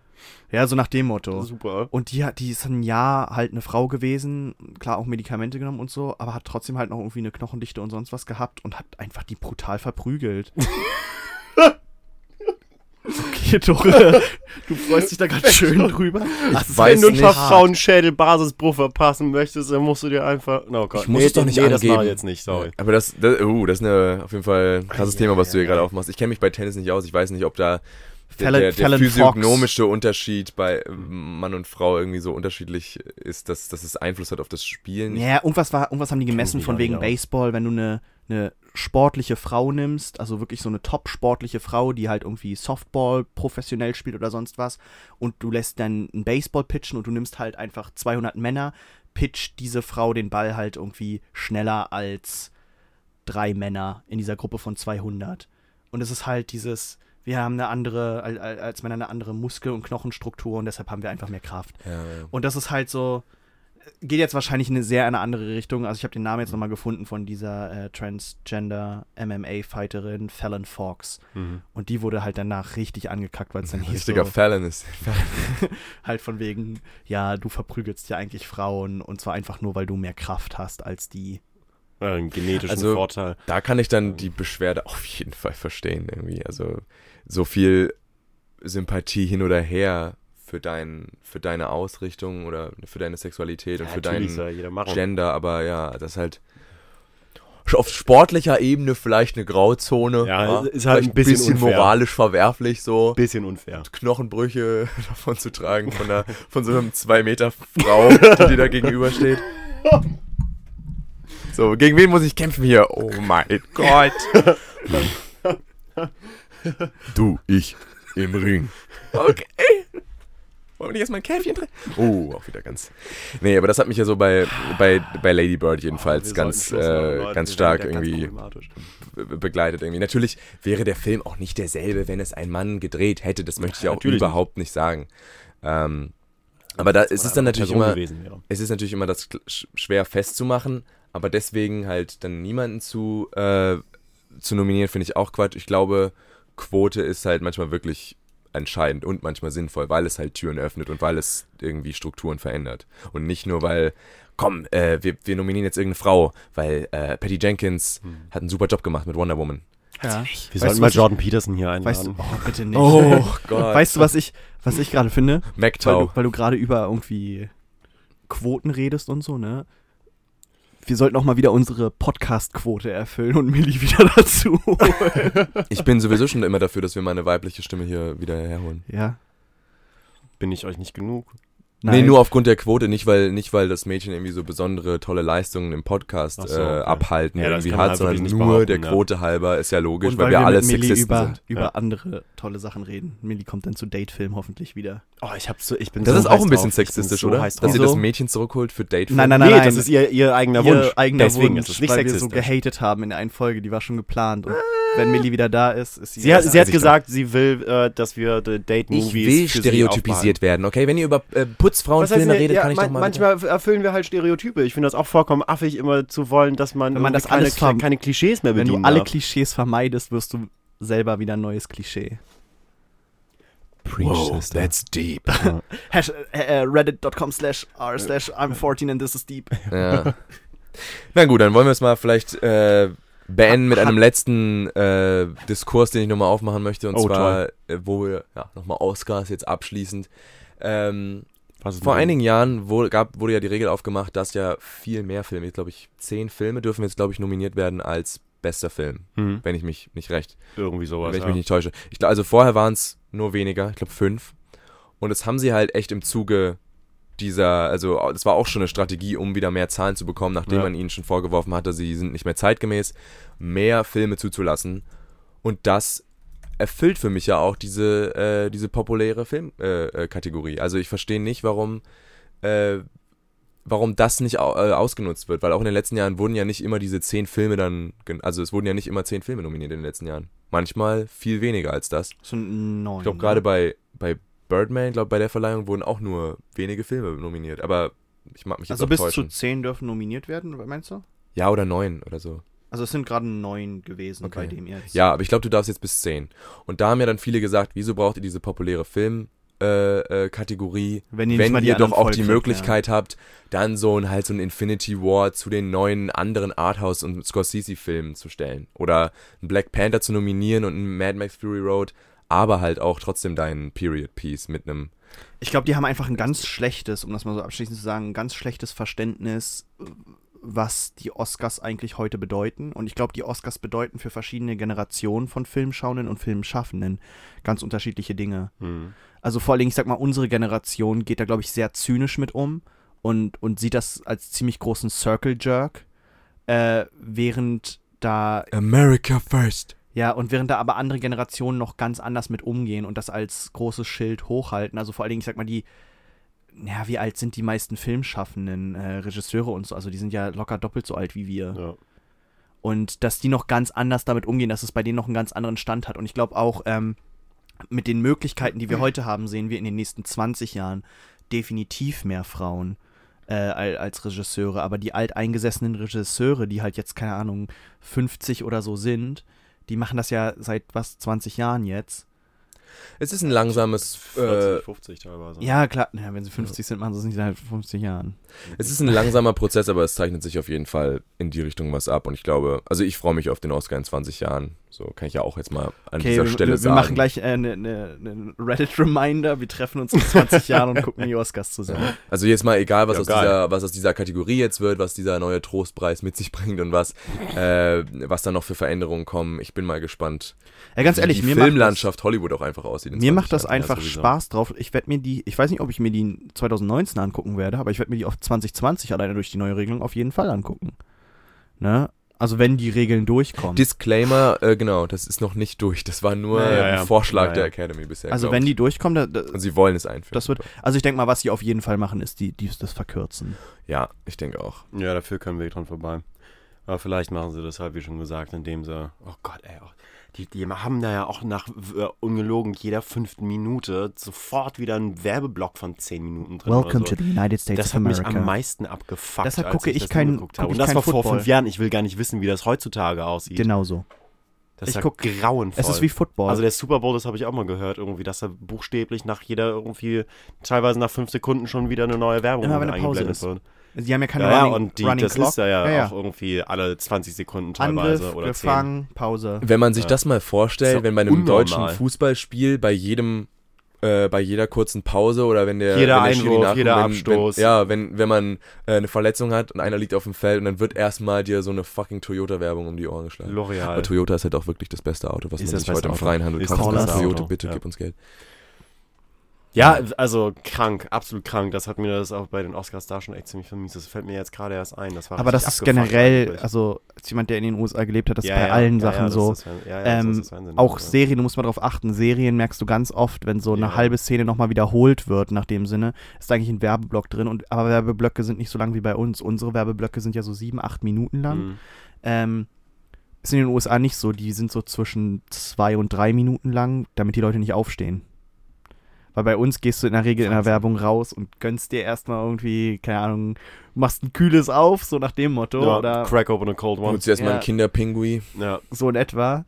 Ja, so nach dem Motto. Super. Und die, hat, die ist ein Jahr halt eine Frau gewesen, klar auch Medikamente genommen und so, aber hat trotzdem halt noch irgendwie eine Knochendichte und sonst was gehabt und hat einfach die brutal verprügelt. okay. Tore, du freust dich da ganz schön drüber. Ich Wenn weiß du einen. Frauenschädel-Basisbruch verpassen möchtest, dann musst du dir einfach. Oh Gott, Ich muss es doch nicht nee, das angeben. mache ich jetzt nicht, sorry. Aber das, das, uh, das ist eine, auf jeden Fall ein krasses Thema, was du hier gerade aufmachst. Ich kenne mich bei Tennis nicht aus. Ich weiß nicht, ob da Fallon- der, der Fallon physiognomische Unterschied bei ähm, Mann und Frau irgendwie so unterschiedlich ist, dass, dass es Einfluss hat auf das Spielen. Ja, irgendwas, war, irgendwas haben die gemessen von wegen. Baseball, wenn du eine, eine sportliche Frau nimmst, also wirklich so eine top-sportliche Frau, die halt irgendwie Softball professionell spielt oder sonst was, und du lässt dann einen Baseball pitchen und du nimmst halt einfach 200 Männer, pitcht diese Frau den Ball halt irgendwie schneller als drei Männer in dieser Gruppe von 200. Und es ist halt dieses, wir haben eine andere, al- al- als Männer eine andere Muskel- und Knochenstruktur und deshalb haben wir einfach mehr Kraft. Ja, ja. Und das ist halt so, geht jetzt wahrscheinlich in eine sehr eine andere Richtung. Also ich habe den Namen jetzt nochmal gefunden von dieser äh, Transgender MMA-Fighterin Fallon Fox. Mhm. Und die wurde halt danach richtig angekackt, weil es dann hieß richtiger so, Fallon ist. halt von wegen, ja, du verprügelst ja eigentlich Frauen und zwar einfach nur, weil du mehr Kraft hast als die. Ja, einen genetischen Also- Vorteil. Da kann ich dann die Beschwerde auf jeden Fall verstehen irgendwie. Also so viel Sympathie hin oder her für, dein, für deine Ausrichtung oder für deine Sexualität und für machen. Gender, aber ja, das ist halt auf sportlicher Ebene vielleicht eine Grauzone. Ja, ist halt ein bisschen unfair. moralisch verwerflich so. Bisschen unfair. Knochenbrüche davon zu tragen von, einer, von so einem 2 Meter Frau, die dir da gegenübersteht. So, gegen wen muss ich kämpfen hier? Oh mein Gott. Du, ich im Ring. Okay. Wollen wir nicht erstmal ein Käfchen drin? Oh, auch wieder ganz. Nee, aber das hat mich ja so bei, bei, bei Lady Bird jedenfalls Wir ganz, äh, ganz stark ja ganz irgendwie be- begleitet irgendwie. Natürlich wäre der Film auch nicht derselbe, wenn es ein Mann gedreht hätte. Das möchte ich Ja, auch natürlich überhaupt nicht sagen. Ähm, aber da ist es dann natürlich Person immer, gewesen wäre. es ist natürlich immer das schwer festzumachen, aber deswegen halt dann niemanden zu, äh, zu nominieren, finde ich auch Quatsch. Ich glaube, Quote ist halt manchmal wirklich entscheidend und manchmal sinnvoll, weil es halt Türen öffnet und weil es irgendwie Strukturen verändert. Und nicht nur, weil, komm, äh, wir, wir nominieren jetzt irgendeine Frau, weil äh, Patty Jenkins hat einen super Job gemacht mit Wonder Woman. Ja. Wir Weißt sollten du, mal Jordan Peterson hier Weißt du, einladen. oh, bitte nicht. Gott. Weißt du, was ich, was ich gerade finde? Weil MacTow. du, weil du gerade über irgendwie Quoten redest und so, ne? Wir sollten auch mal wieder unsere Podcast-Quote erfüllen und Millie wieder dazu holen. Ich bin sowieso schon immer dafür, dass wir meine weibliche Stimme hier wieder herholen. ja. Bin ich euch nicht genug? Nee, nur aufgrund der Quote, nicht weil, nicht weil das Mädchen irgendwie so besondere tolle Leistungen im Podcast so, äh, okay. abhalten Ja, irgendwie hat, halt sondern nur der behaupten, ja. Quote halber, ist ja logisch, und weil, wir alle mit Millie Sexisten über, sind. über Ja. andere tolle Sachen reden. Millie kommt dann zu Datefilm hoffentlich wieder. Oh, ich hab so, ich bin Das so ist auch ein bisschen drauf. Sexistisch, so oder? Dass drauf. ihr das? Mädchen zurückholt für Date Nein, nein, nee, nein. das ist ihr, ihr eigener Wunsch. Ihr eigener Deswegen Wunsch, ist es nicht weil wir so sexistisch. gehatet haben in der einen Folge, die war schon geplant. Und wenn Millie wieder da ist, ist sie Sie hat, sie hat ich gesagt, sie will, äh, dass wir die Ich Date-Movies will für sie stereotypisiert werden, okay? Wenn ihr über äh, Putzfrauenfilme redet, ja, kann ich man, doch mal... Manchmal erfüllen wir halt Stereotype. Ich finde das auch vollkommen affig, immer zu wollen, dass man, Wenn man das keine, alles keine Klischees mehr Wenn bedienen du alle. Klischees vermeidest, wirst du selber wieder ein neues Klischee. Wow, that's deep. Hash, äh, äh, Reddit.com slash r slash I'm 14 and this is deep. Ja. Na gut, dann wollen wir es mal vielleicht äh, beenden mit einem letzten äh, Diskurs, den ich nochmal aufmachen möchte. Und Oh, zwar, äh, wo wir, ja, nochmal Oscars jetzt abschließend. Ähm, vor einigen Jahren wurde, gab, wurde ja die Regel aufgemacht, dass ja viel mehr Filme, jetzt glaube ich, zehn Filme dürfen jetzt, glaube ich, nominiert werden als bester Film, Hm, wenn ich mich nicht recht irgendwie sowas. wenn ich ja. mich nicht täusche. Ich, also vorher waren es nur weniger, ich glaube fünf. Und das haben sie halt echt im Zuge dieser, also das war auch schon eine Strategie, um wieder mehr Zahlen zu bekommen, nachdem Ja. man ihnen schon vorgeworfen hatte, sie sind nicht mehr zeitgemäß, mehr Filme zuzulassen. Und das erfüllt für mich ja auch diese, äh, diese populäre Filmkategorie. Äh, Kategorie. also ich verstehe nicht, warum, äh, warum das nicht au äh, ausgenutzt wird, weil auch in den letzten Jahren wurden ja nicht immer diese zehn Filme dann, also es wurden ja nicht immer zehn Filme nominiert in den letzten Jahren. Manchmal viel weniger als das. So neun. Ich glaube, gerade bei, bei Birdman, ich glaube, bei der Verleihung wurden auch nur wenige Filme nominiert. Aber ich mag mich jetzt Also bis täuschen. zu zehn dürfen nominiert werden, meinst du? Ja, oder neun oder so. Also es sind gerade neun gewesen Okay. bei dem jetzt. Ja, aber ich glaube, du darfst jetzt bis zehn. Und da haben ja dann viele gesagt, wieso braucht ihr diese populäre Film- äh, äh, Kategorie, Wenn ihr, wenn ihr doch auch die vollkriegt, Möglichkeit habt, dann so ein halt so ein Infinity War zu den neuen anderen Arthouse und Scorsese Filmen zu stellen oder einen Black Panther zu nominieren und einen Mad Max Fury Road aber halt auch trotzdem deinen Period Piece mit einem Ich glaube, die haben einfach ein ganz schlechtes, um das mal so abschließend zu sagen, ein ganz schlechtes Verständnis, was die Oscars eigentlich heute bedeuten. Und ich glaube, die Oscars bedeuten für verschiedene Generationen von Filmschauenden und Filmschaffenden ganz unterschiedliche Dinge. Hm. Also vor allen Dingen, ich sag mal, unsere Generation geht da, glaube ich, sehr zynisch mit um und, und sieht das als ziemlich großen Circle Jerk, äh, während da America First. Ja, und während da aber andere Generationen noch ganz anders mit umgehen und das als großes Schild hochhalten. Also vor allen Dingen, ich sag mal, die, ja, wie alt sind die meisten Filmschaffenden, äh, Regisseure und so? Also die sind ja locker doppelt so alt wie wir. Ja. Und dass die noch ganz anders damit umgehen, dass es bei denen noch einen ganz anderen Stand hat. Und ich glaube auch, ähm, mit den Möglichkeiten, die wir heute haben, sehen wir in den nächsten 20 Jahren definitiv mehr Frauen äh, al- als Regisseure. Aber die alteingesessenen Regisseure, die halt jetzt, keine Ahnung, 50 oder so sind, die machen das ja seit was, 20 Jahren jetzt. Es ist ein langsames, 40, äh, 50 teilweise. Ja, klar, ja, wenn sie 50 sind, machen sie es nicht seit 50 Jahren. es ist ein langsamer Prozess, aber es zeichnet sich auf jeden Fall in die Richtung was ab. Und ich glaube, also ich freue mich auf den Oscar in 20 Jahren. So kann ich ja auch jetzt mal an Okay, dieser wir, Stelle wir, wir sagen. machen gleich eine äh, ne, ne Reddit-Reminder. Wir treffen uns in 20 Jahren und gucken die Oscars zusammen. Also jetzt mal egal, was, Ja, aus geil. dieser, was aus dieser Kategorie jetzt wird, was dieser neue Trostpreis mit sich bringt und was, äh, was da noch für Veränderungen kommen. Ich bin mal gespannt, Ja, ganz wie ehrlich, die mir macht das, Filmlandschaft Hollywood auch einfach aussieht. mir 20 macht das Jahren. einfach sowieso. Spaß drauf. Ich werde mir die, ich weiß nicht, ob ich mir die 2019 angucken werde, aber ich werde mir die auf 2020 alleine durch die neue Regelung auf jeden Fall angucken. Ne? Also wenn die Regeln durchkommen. Disclaimer, äh, genau, das ist noch nicht durch. Das war nur Ja, ja, ein ja. Vorschlag Ja, der ja. Academy bisher. also wenn die durchkommen, da, da, Und sie wollen es einführen. Das wird- also ich denke mal, was sie auf jeden Fall machen, ist die, die das verkürzen. Ja, ich denke auch. Ja, dafür können wir dran vorbei. Aber vielleicht machen sie das halt, wie schon gesagt, indem sie. Oh Gott, ey. oh, Die, die haben da ja auch nach äh, ungelogen jeder fünften Minute sofort wieder einen Werbeblock von 10 Minuten drin. Welcome so. to the United States Das of hat mich America. am meisten abgefuckt. Deshalb gucke ich das kein- gucke ich Und das war vor Football. fünf Jahren. Ich will gar nicht wissen, wie das heutzutage aussieht. Genauso. Das Ich ist guck- grauenvoll. Es ist wie Football. Also der Super Bowl, das habe ich auch mal gehört, irgendwie, dass da buchstäblich nach jeder irgendwie, teilweise nach fünf Sekunden schon wieder eine neue Werbung Immer wenn eine Pause eingeblendet ist. wird. Sie haben ja keine Ja, ja, Running, und die, Running das Clock. ist ja, ja, Ja, ja. auch irgendwie alle 20 Sekunden teilweise Angriff, oder gefangen, Pause. Wenn man sich Ja. das mal vorstellt, wenn bei einem unnormal. deutschen Fußballspiel bei jedem äh, bei jeder kurzen Pause oder wenn der, Jeder wenn der Einwurf, nach- jeder wenn, Abstoß. Wenn, ja, wenn, wenn man äh, eine Verletzung hat und einer liegt auf dem Feld und dann wird erstmal dir so eine fucking Toyota-Werbung um die Ohren geschlagen. L'Oreal. Aber Toyota ist halt auch wirklich das beste Auto, was Ist man sich heute beste im Auto. freien Handel Ist kaufen das kann. Toyota, Auto, bitte ja. gib uns Geld. Ja, also krank, absolut krank. Das hat mir das auch bei den Oscars da schon echt ziemlich vermisst. Das fällt mir jetzt gerade erst ein. Das war Aber das ist generell, eigentlich. also als jemand, der in den USA gelebt hat, das Ja, ist bei ja, allen ja, Sachen so. ist Ähm, das ist Auch. Serien, du musst mal drauf achten, Serien merkst du ganz oft, wenn so eine halbe Szene nochmal wiederholt wird, nach dem Sinne, ist eigentlich ein Werbeblock drin. Und, aber Werbeblöcke sind nicht so lang wie bei uns. Unsere Werbeblöcke sind ja so sieben, acht Minuten lang. Mhm. Ähm, ist in den USA nicht so. Die sind so zwischen zwei und drei Minuten lang, damit die Leute nicht aufstehen. Weil bei uns gehst du in der Regel in der Werbung raus und gönnst dir erstmal irgendwie, keine Ahnung, machst ein kühles auf, so nach dem Motto. Ja, oder crack open a cold one. Holst dir erstmal ja. ein Kinderpingui. Ja. So in etwa.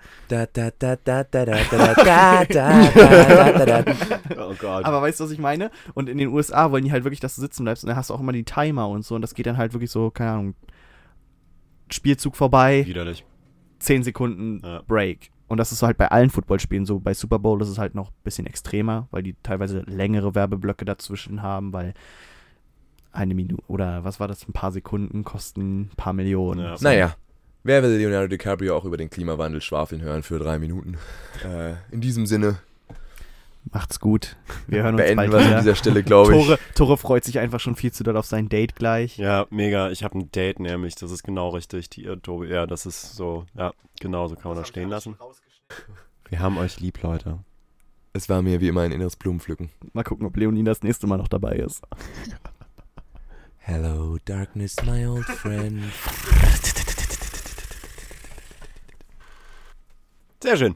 oh Gott. Aber weißt du, was ich meine? Und in den USA wollen die halt wirklich, dass du sitzen bleibst und dann hast du auch immer die Timer und so und das geht dann halt wirklich so, keine Ahnung, Spielzug vorbei. Widerlich. 10 Sekunden Break. Und das ist so halt bei allen Footballspielen so. Bei Super Bowl ist es halt noch ein bisschen extremer, weil die teilweise längere Werbeblöcke dazwischen haben, weil eine Minute oder was war das, ein paar Sekunden kosten ein paar Millionen. Ja. So. Naja, wer will Leonardo DiCaprio auch über den Klimawandel schwafeln hören für drei Minuten? Äh, in diesem Sinne Macht's gut. Wir hören uns beenden bald wir an dieser Stelle, glaube ich. Tore, Tore freut sich einfach schon viel zu doll auf sein Date gleich. Ja, mega. Ich habe ein Date nämlich. Das ist genau richtig. Die, Tobi, ja, das ist so. Ja, genau so kann man das stehen lassen. Wir haben euch lieb, Leute. Es war mir wie immer ein inneres Blumenpflücken. Mal gucken, ob Leonie das nächste Mal noch dabei ist. Hello, darkness, my old friend. Sehr schön.